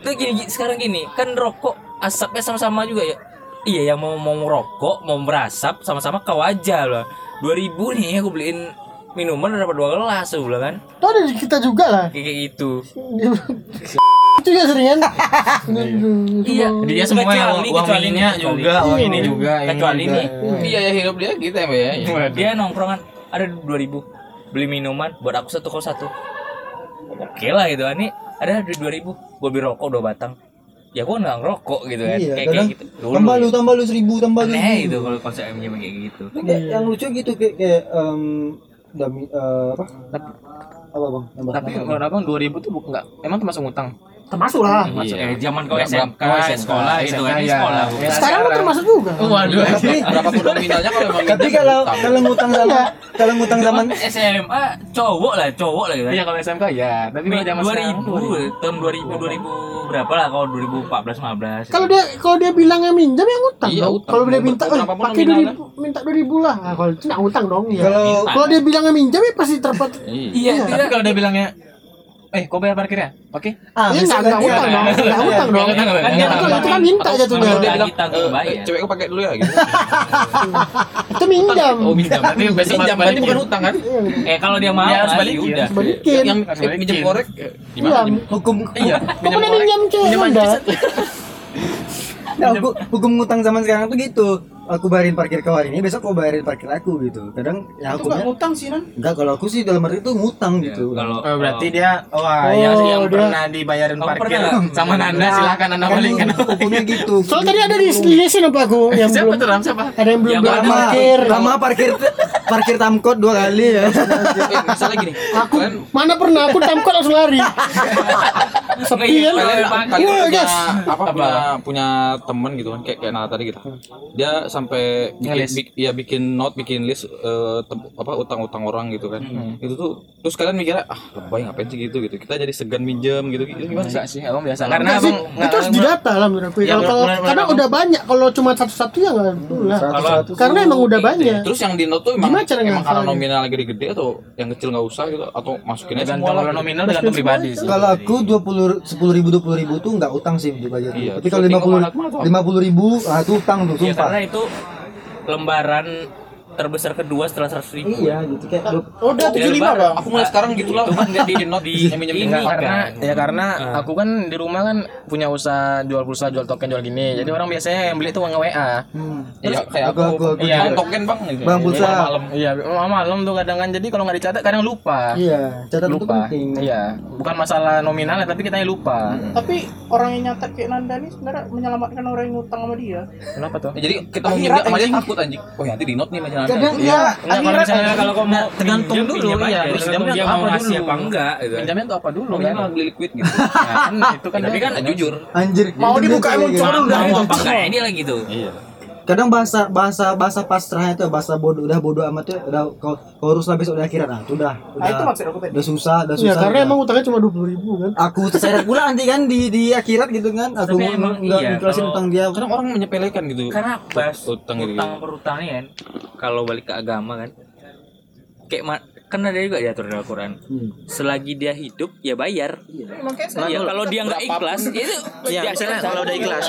Tuh gini, gini, sekarang gini kan rokok asapnya sama-sama juga ya? Iya yang mau mau ngerokok mau merasap sama-sama kau aja loh 2000 nih aku beliin minuman udah dapat dua gelas tuh bilang kan. Itu ada di kita juga lah. kayak gitu. Itu ya seringan. iya. Dia semua yang Kecuali- uang ini, kecuali. juga, uang ini. juga, ini kecuali juga. ini. Iya ya hidup dia gitu ya, ya. dia nongkrongan ada 2000 beli minuman buat aku satu kau satu. Oke lah gitu ini ada duit 2000 gue beli rokok dua batang. Ya gua nggak ngerokok gitu kan. Iya, kayak gitu. Dulu tambah lu tambah lu seribu tambah lu aneh gitu kalau konsep MJ kayak gitu. Kayak yang lucu gitu kayak kayak em, dami eh, apa? Apa bang? Tapi menurut abang 2000 tuh bukan nggak. Emang termasuk ngutang. Termasuk lah. Masuk Iya. eh, zaman kau Berapa- SMK, oh, SMK, sekolah gitu kan, SMK, di iya. sekolah. Iya. bukan. Sekarang kan termasuk juga. Waduh. Tapi berapapun nominalnya kalau emang tapi minjem kalau utang. kalau ngutang sama kalau ngutang zaman SMA cowok lah, cowok lah gitu. Iya kalau SMK ya, tapi kalau zaman sekarang 2000 tahun 2000 2000 berapa lah kalau 2014 15. Kalau dia kalau dia bilangnya minjam ya ngutang Iya. Kalau dia minta, eh, Berapa pun pakai nominalnya. 2000, minta 2000 lah. Nah, kalau itu ngutang dong ya. Kalau- kalau dia bilangnya minjam ya pasti terpat. Iya. Iya, Tapi kalau dia bilangnya Eh, kau bayar parkirnya? Oke. ah Iya nggak nggak ngutang dong, nggak ngutang dong. Kan itu kan minta jatuhnya. Kalau dia bilang, eh, cewekku pakai dulu ya gitu. Itu minjam. Oh, minjam. Berarti besok Pinjam berarti bukan utang kan? Eh kalau dia mau Dia harus balikin. udah. Balikin. Yang minjem korek eh, Iya. gimana? hukum Iya, Kau pernah minjam Minjam Honda? Nah, hukum, hukum ngutang zaman sekarang tuh gitu. Aku bayarin parkir kau hari ini, besok kau bayarin parkir aku gitu. Kadang ya Itu nggak ngutang sih kan? enggak kalau aku sih dalam arti itu ngutang gitu. Kalau Oh, berarti dia wah Oh, yang yang dia- pernah dibayarin Oh, parkir pernah. sama Nanda silakan Anda Kan balikan. hukumnya gitu. Soalnya tadi ada di di lesin apa aku yang Siapa belum tuh Ram? Siapa? ada yang belum Yang parkir. Lama parkir parkir tamkot dua kali ya. Eh, misalnya gini. Aku mana pernah aku tamkot langsung lari. Sepi kan? kalian, punya guys. apa punya punya temen gitu kan kayak kayak Nala tadi gitu dia sampai bikin Ngelis. bik- ya bikin note bikin list eh, tem- apa utang-utang orang gitu kan itu tuh terus kalian mikirnya ah lebay ngapain sih gitu gitu kita jadi segan minjem gitu gitu gimana sih Enggak sih, abang biasa. Karena sih, abang itu harus didata lah menurut aku. Ya, Kalau kalau- karena udah banyak. Kalau cuma satu-satu ya nggak perlu lah. Karena emang udah banyak. terus yang di note tuh emang, Gimana cara emang karena nominal gede-gede atau yang kecil nggak usah gitu atau masukin aja tergantung semua kalau nominal tergantung pribadi sih. Kalau aku dua puluh sepuluh ribu dua puluh ribu tuh nggak utang sih dibayar. Iya, Tapi kalau lima puluh lima puluh ribu, ah itu utang tuh sumpah. karena itu lembaran terbesar kedua setelah 100 ribu. Iya gitu kayak Oh, udah 75 bang. aku mulai sekarang gitu lah kan nggak di, note di minjem ini karena kan. ya karena aku kan di rumah kan punya usaha jual pulsa jual token jual gini jadi orang biasanya yang beli tuh nge WA Iya kayak Aku- aku, aku- aku Iya. Token bang gitu. Bang, pulsa. Malam-malam. iya malam malam tuh kadang kan jadi kalau nggak dicatat kadang lupa Iya, catatan itu lupa penting. iya bukan masalah nominalnya tapi kita lupa Tapi orang yang nyatet kayak Nanda ini sebenarnya menyelamatkan orang yang ngutang sama dia. kenapa tuh Ya, jadi kita mau minjem sama dia takut anjing. Oh ya nanti di note nih macam Kadang nanti. ya, Enggak, kalau misalnya kalau kamu mau tergantung dulu, pinjam iya. aja. Tergantung Tergantung dia mau apa ngasih dulu. apa enggak gitu. pinjamnya tuh apa dulu Minimal kan beli liquid gitu. Ya, kan itu kan Tapi kan jujur. anjir. Mau dibuka emang kayak cuma gitu. udah mau itu. apa enggaknya dia lagi tuh. Iya. Kadang bahasa bahasa bahasa pasrahnya tuh bahasa bodoh udah bodoh amat tuh udah kau kau lah besok di akhirat nah itu udah Nah itu udah, maksud aku tadi. udah susah udah Ya susah. karena udah. emang utangnya cuma dua puluh ribu kan. aku terseret pula nanti kan di di akhirat gitu kan aku Tapi emang nggak iya, kalau- utang dia Kadang orang menyepelekan gitu. Karena pas Utang gitu. utang perutang ini kan kalau balik ke agama kan kayak kan ada juga diatur dalam Al-Quran. Selagi dia hidup ya bayar. Iya, kalau dia nggak ikhlas itu Iya, dia- misalnya kalau udah ikhlas.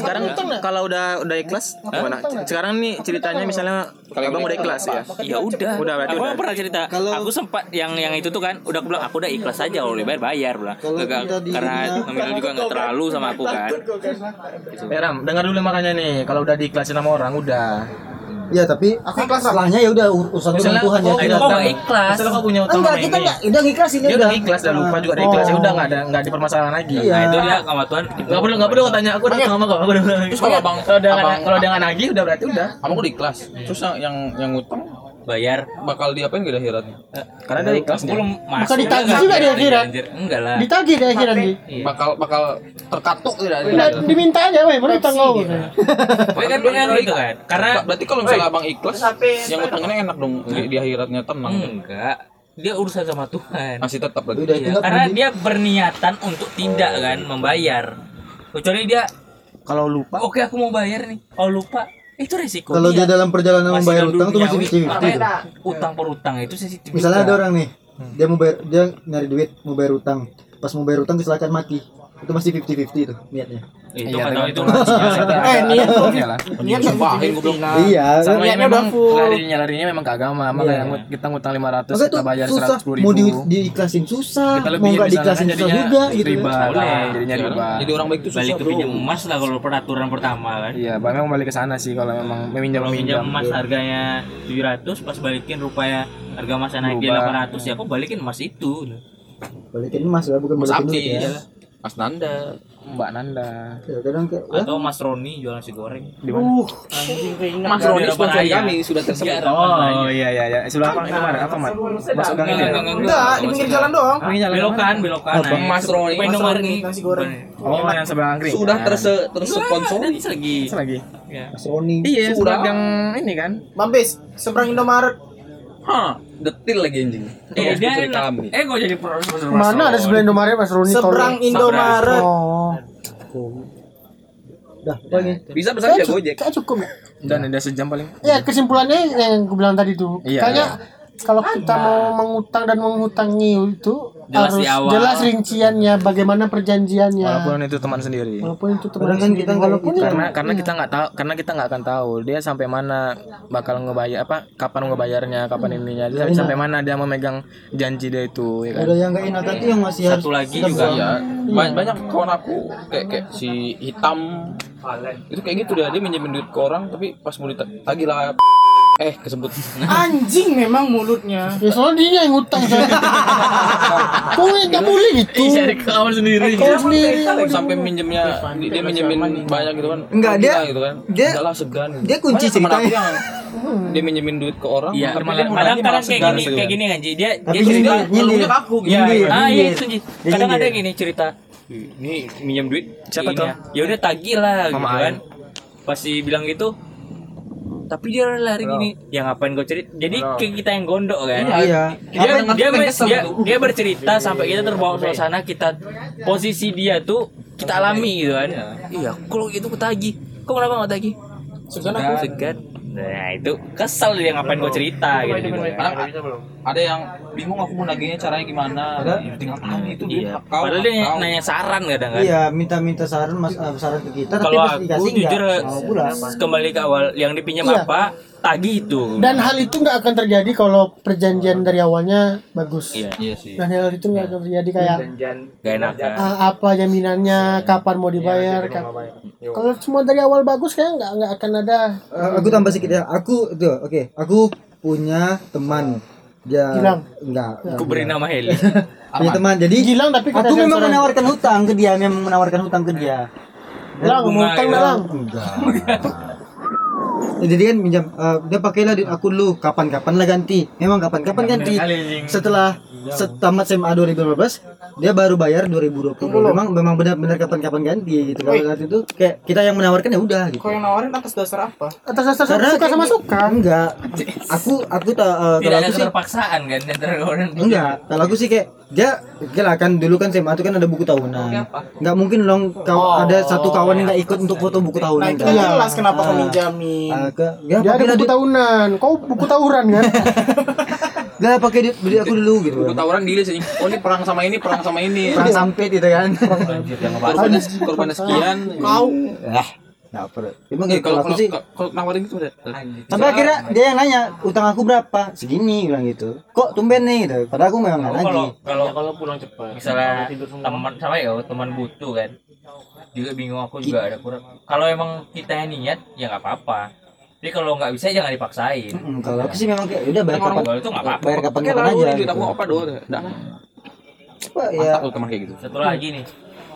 Sekarang kalau udah udah ikhlas gimana? Sekarang nih ceritanya misalnya abang udah ikhlas ya. ya udah. Udah, berarti aku udah. pernah cerita aku sempat yang yang itu tuh kan udah aku bilang aku udah ikhlas aja kalau bayar bayar Kalau di- karena nominal juga nggak terlalu sama aku kan. Eh Ram, dengar dulu makanya nih, kalau udah diikhlasin sama orang udah. Ya tapi Aku ikhlas Ram. setelahnya ya udah ur- urusan dengan Tuhan ya kau kok nggak ikhlas kau punya utang enggak kita ini. enggak udah ngiklasin Dia udah ikhlas, udah lupa juga udah ikhlas. Ya udah nggak ada nggak dipermasalahan lagi. Iya. nah itu dia sama Tuhan Nggak perlu nggak perlu kau tanya aku udah sama kau. Aku udah. Terus kalau abang Kalau nggak abang kalau dia nggak nagih udah berarti udah. abang udah ikhlas. Terus yang yang yang ngutang bayar. Bakal diapain gak akhiratnya? Karena dia ikhlas aku belum masuk. Bukan ditagih juga di akhirat. enggak lah. Ditagih di akhirat nih. Bakal bakal terkatuk tidak? Nah, diminta aja, weh, mana utang kau? Tapi kan kan gitu kan. Karena Berarti kalau misalnya abang ikhlas, yang utangnya enak dong di, di akhiratnya tenang. enggak. Dia urusan sama Tuhan. Masih tetap berarti. udah Iya, karena dia berniatan untuk tidak kan membayar. Kecuali dia Kalau lupa. Oke aku mau bayar nih. Kalau lupa itu resiko. Kalau dia dalam perjalanan membayar utang tuh masih. 50 Makanya utang per utang itu sensitif misalnya ada orang nih dia mau bayar dia nyari duit mau bayar utang. Pas mau bayar utang kecelakaan mati itu masih 50-50 itu niatnya itu Iya, kan itu Eh, niat Iya lah. niat Sumpahin. Nah, iya Sama udah memang larinya larinya memang ke agama, makanya ngut- kita ngutang 500 Makanya kita tuh bayar susah 110 mau di, ribu. diiklasin susah Kita mau nggak diiklasin susah juga gitu riba, ya. Boleh. jadinya riba. Jadi orang baik itu susah balik ke pinjam emas lah kalau peraturan pertama kan Iya, Bang memang balik ke sana sih kalau memang meminjam meminjam. emas harganya 700 pas balikin rupanya harga emasnya naik di Berubah. 800 ya kok balikin emas itu balikin emas lah bukan Mas balikin duit ya Mas Nanda. Mbak Nanda. Ya, kadang kayak ya, atau Mas Roni jualan nasi goreng Di mana? Mas Di Roni sponsor kami sudah tersebut. Iya. Oh iya iya iya. Sebelah apa? Itu mana? Apa, Mat? Masuk gang itu. Enggak, di pinggir jalan doang. Ini jalan belokan belokan Apa? naik. Mas Roni, Mas Roni, nasi goreng. Oh, yang sebelah angkring. Sudah Nah. terse tersponsor. Ada lagi lagi. Mas Roni Iya, Sudah. gang ini kan. Mampis, seberang Indomaret. Hah, detil lagi anjing. Eh, dia kami. eh kok jadi pro Mana ada sebelah Indomaret Mas Roni? Seberang. Indomaret. Oh. dah Bisa pesan Kayak ya Gojek. kayak cukup ya. Dan ada sejam paling. Ya kesimpulannya yang aku bilang tadi tuh. Iya. Kayaknya kalau kita mau mengutang dan menghutangi itu Jelas harus di awal. jelas rinciannya, bagaimana perjanjiannya. Walaupun itu teman sendiri. Walaupun itu teman kan sendiri, kita walaupun itu karena karena kita nggak tahu karena kita nggak akan tahu dia sampai mana bakal ngebayar apa kapan ngebayarnya kapan ininya. Dia sampai mana dia memegang janji dia itu ya kan? Ada yang nggak enak hati yang masih harus satu lagi juga Iya, banyak, banyak kawan aku kayak kayak si hitam. Itu kayak gitu dia dia minjemin duit ke orang tapi pas mau ditagih lah eh kesebut Anjing memang mulutnya. ya soalnya dia yang ngutang saya. Kok nggak boleh gitu? cari kawan sendiri Kau sendiri. sampai minjemnya dia, dia minjemin banyak gitu kan Enggak, dia- gitu kan dia- Enggak lah segan gitu. dia kunci ceritanya. yang dia minjemin duit ke orang Iya, tapi kadang kadang kayak gini gitu kayak kan. gini kan Ji. dia Tapi dia cerita nyindir. aku gitu. Iya, ah iya itu Kadang ada gini cerita. Ini minjem duit. Siapa tuh? Ya udah tagih lah gitu kan. Pasti bilang gitu. Tapi dia lari gini, ya ngapain gue cerita? Jadi kayak kita yang gondok kan. iya Dia Apa- dia, dia, kesel dia, tuh. dia bercerita sampai kita terbawa suasana kita posisi dia tuh kita alami gitu kan. Iya, kalau itu ketagih. Kok kenapa nggak tagih? Segan aku segan. Nah itu kesel dia ngapain gue cerita gitu. Kadang ada yang bingung aku mau nagihnya caranya gimana Ya, tinggal tanya itu duit Iya. kau Padahal dia kau. nanya saran kadang kan. iya minta-minta saran mas eh, saran ke kita tapi Kalau aku dikasih jujur kembali ke awal yang dipinjam Iya. apa tagih itu. Dan hal itu nggak akan terjadi kalau perjanjian dari awalnya bagus. Iya. iya sih Dan hal itu nggak akan terjadi kayak Gak enak kan. ah, apa jaminannya, kapan mau dibayar. kap- Kalau semua dari awal bagus kayak nggak nggak akan ada. Eh, aku tambah sedikit ya aku itu oke aku punya teman dia Gilang. enggak Aku beri nama Heli. punya teman jadi Gilang tapi aku memang sensoran. menawarkan hutang ke dia memang menawarkan hutang ke dia Lang, mau bunga utang gitu. nggak, Lang? enggak jadi kan minjam eh, dia pakailah duit aku dulu. Kapan-kapan lah ganti. Memang kapan-kapan ganti. setelah setamat SMA 2015 dia baru bayar 2020 memang memang benar-benar kapan-kapan ganti gitu. Kalau saat itu kayak kita yang menawarkan ya udah gitu. Kau yang nawarin atas dasar apa? Atas dasar Karena suka sama suka. enggak. Aku aku tak eh, Tidak kalau ada aku sih keterpaksaan kan antara orang. enggak. Kalau aku sih kayak dia oke lah kan dulu kan SMA itu kan ada buku tahunan. Nggak mungkin dong kau ada satu kawan yang nggak ikut untuk foto buku Nah tahunan itu kan kan? jelas kenapa kau minjamin. Ah, ke- ya Dia ada buku tahunan. Kau buku tawuran kan? Gak pakai duit, duit aku dulu gitu Gue tawuran deal sih. Oh ini perang sama ini, perang sama ini. Perang sampit gitu kan Korbannya korbannya sekian. Kau ah nggak perlu emang Eh, kalau sih kalau nawarin gitu udah. sampai akhirnya dia yang nanya utang aku berapa segini bilang gitu kok tumben nih gitu padahal aku memang nggak Aku kalau lagi kalau kalau pulang cepat. Misalnya teman sama ya teman butuh kan. Juga bingung aku juga ada kurang. Kalau emang kita yang niat ya nggak apa-apa. Tapi kalau nggak bisa jangan dipaksain. Mm, kalau aku sih memang kayak udah bayar kapan Kalau itu nggak apa-apa. bayar kapan kapan aja gitu. aku apa doang. Dah. Wah, ya Mantap teman kayak gitu. Satu lagi nih.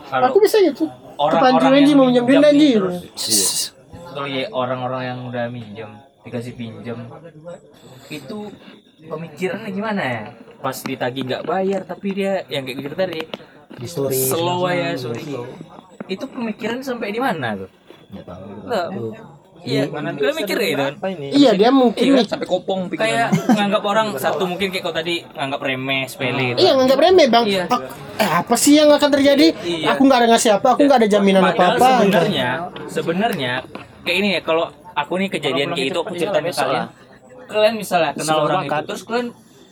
Kalau Aku bisa gitu. orang-orang Kepanjang yang mau minjem duit minjam anjing. terus, kalau ya orang-orang yang udah minjem dikasih pinjam itu pemikirannya gimana ya pas ditagih nggak bayar tapi dia yang kayak gitu tadi di story slow ya sorry itu pemikiran sampai di mana tuh Nggak. Iya lu mikir ya kan Iya dia mungkin Iya. nih. Sampai kopong pikiran. kayak nganggap orang satu mungkin kayak kau tadi nganggap remeh sepele gitu Iya nganggap remeh bang. Iya. Eh, apa sih yang akan terjadi? Iya. Aku nggak ada ngasih apa. Aku nggak ada jaminan apa Padahal apa. sebenarnya sebenarnya kayak ini ya kalau aku nih kejadian kayak itu aku ceritain ke kalian kalian misalnya kenal orang itu terus kalian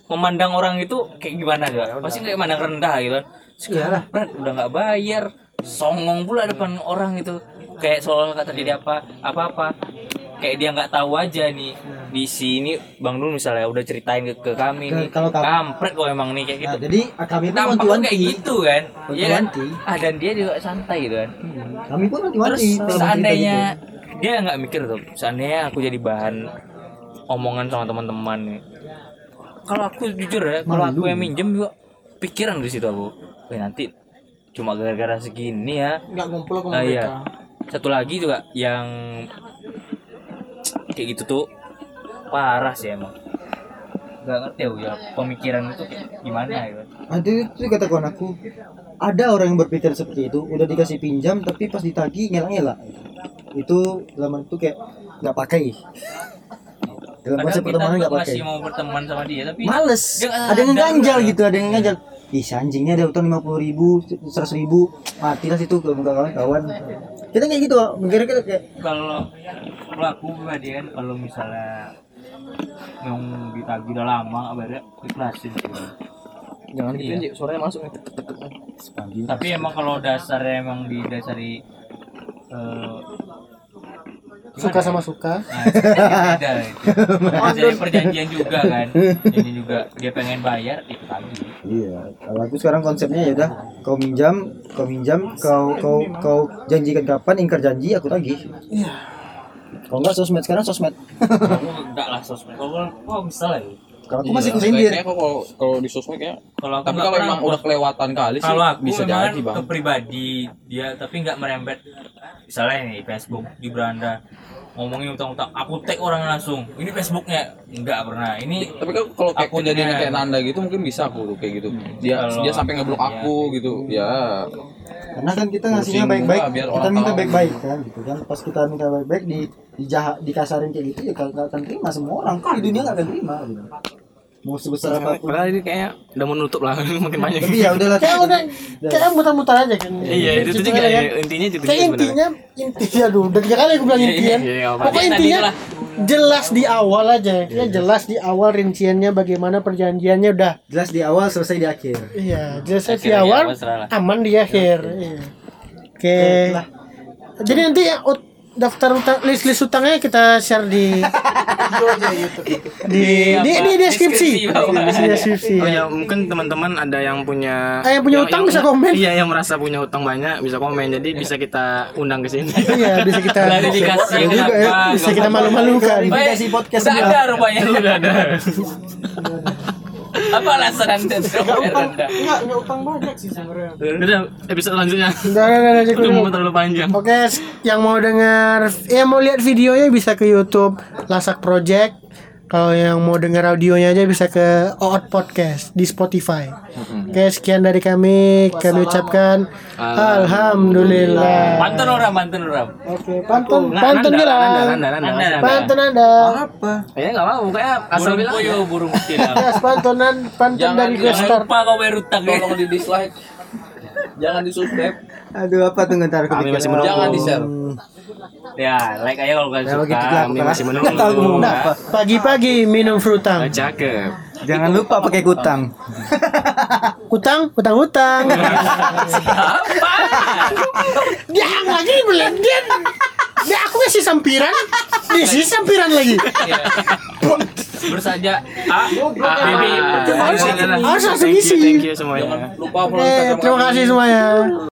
memandang orang itu kayak gimana coba pasti kayak mandang rendah gitu kan sekarang udah nggak bayar songong pula depan orang itu kayak soal kata dia apa apa apa kayak dia nggak tahu aja nih di sini bang Dul misalnya udah ceritain ke, ke kami nih. Kalau kami- kampret kok emang nih kayak gitu. Nah, jadi kami pun Tampak wanti-wanti. kayak gitu kan? Iya kan? Ah dan dia juga santai gitu kan. Kami pun terus wanti-wanti. kalau seandainya cerita dia nggak mikir tuh seandainya aku jadi bahan omongan sama teman-teman nih. Kalau aku jujur ya kalau aku yang minjem juga pikiran di situ aku Wih, nanti cuma gara-gara segini ya. Nggak ngumpul sama Ah, mereka. iya. Satu lagi juga yang kayak gitu tuh parah sih emang. Gak ngerti aku ya pemikiran itu gimana ya. Nanti itu kata kawan aku ada orang yang berpikir seperti itu udah dikasih pinjam tapi pas ditagih ngelak-ngelak. Itu zaman itu kayak nggak pakai. Dalam masa pertemanan nggak pakai. masih mau berteman sama dia tapi males. nggak ada yang ganjal gitu ada yang ganjal. Ih, anjingnya ada utang lima puluh ribu, seratus ribu, mati lah situ kalau kawan kawan. Kita kayak gitu, mikirnya kita kayak kalau kalau aku pribadi kan kalau misalnya yang ditagih udah lama kabarnya ikhlasin sih. Jangan Iya. gitu, suaranya masuk nih. tapi emang kalau dasarnya emang didasari eh, suka sama suka Nah, itu beda itu. Dari perjanjian juga kan. Jadi juga dia pengen bayar itu lagi. Iya, kalau aku sekarang konsepnya ya udah kau minjam, kau minjam, kau kau kau janjikan kapan, ingkar janji aku tagih. Iya. Kalau enggak sosmed sekarang sosmed. Enggak lah sosmed. Kalau kok bisa lah ya. Kalau aku masih kusindir. Kayaknya kok kalau kalau di sosmed kayak Kalau tapi kalau emang udah kelewatan kali sih kalau aku bisa jadi bang. ke pribadi dia tapi nggak merembet. Misalnya nih Facebook di beranda ngomongin utang-utang. Aku tag orang langsung. Ini Facebooknya? Nggak pernah. Ini tapi kan kalau kayak Akunnya- kejadian kayak Nanda gitu mungkin bisa aku tuh kayak gitu. Dia Kalau- dia sampai ngeblok aku gitu. ya. Karena kan kita ngasihnya baik-baik, kita orang minta tahu. baik-baik kan gitu kan. Pas kita minta baik-baik di dijahat dikasarin kayak gitu ya kalau akan terima semua orang. Kan di dunia nggak akan terima gitu. Mau sebesar apa pun. Padahal ini kayaknya udah menutup lah makin banyak. Tapi ya udahlah. kayak udah kayak muter-muter aja kan Iya itu tuh juga kan? ya, intinya itu juga kayak intinya intinya dulu udah tiga kali aku bilang Iya, intian iya, iya, pokoknya intinya jelas di awal aja ya jelas di awal rinciannya bagaimana perjanjiannya udah Jelas di awal selesai di akhir. iya jelas di awal apa, aman di akhir iya. oke jadi nanti ya, ut- daftar utang list list utangnya kita share di di di, di deskripsi di deskripsi Oh ya. mungkin teman-teman ada yang punya Ah, yang punya utang bisa komen. Iya yang merasa punya utang banyak bisa komen jadi bisa kita undang ke sini. iya bisa kita klarifikasi Iya juga ya, bisa kita malu-malukan Klarifikasi podcast udah juga. ada rupanya Udah ada. apa alasan anda anda enggak enggak utang banyak sih sebenarnya Udah episode selanjutnya. udah udah udah Itu cukup. mau terlalu panjang. Oke, yang mau dengar, ya mau lihat videonya bisa ke YouTube Lasak Project. Kalau yang mau dengar audionya aja bisa ke Oot Podcast di Spotify. Oke, sekian dari kami. Kami ucapkan Alhamdulillah. pantun orang pantun orang Oke, pantun, pantun Nanda, bilang. Nanda, Nanda, Nanda. Nanda. Pantun Anda. Apa? Kayaknya nggak mau, kayak asal burung bilang. puyuh burung tilang Ya, pantunan, pantun Jangan- dari jangan Gestar. lupa kau bayar utang ya tolong di dislike jangan di subscribe Aduh apa tuh ntar Kami masih menunggu. jangan di share ya like aja kalau kalian Ya suka lah. Kami masih menunggu. Apa. Pagi-pagi minum frutang. Cakep. Jangan lupa pakai kutang. Utang, utang, utang. Dia lagi belum dia. Aku masih sampiran. Dia sih sampiran lagi. bersaja A A B Harus- harus langsung isi. Thank you semuanya. lupa follow Oke, Instagram terima kasih semuanya.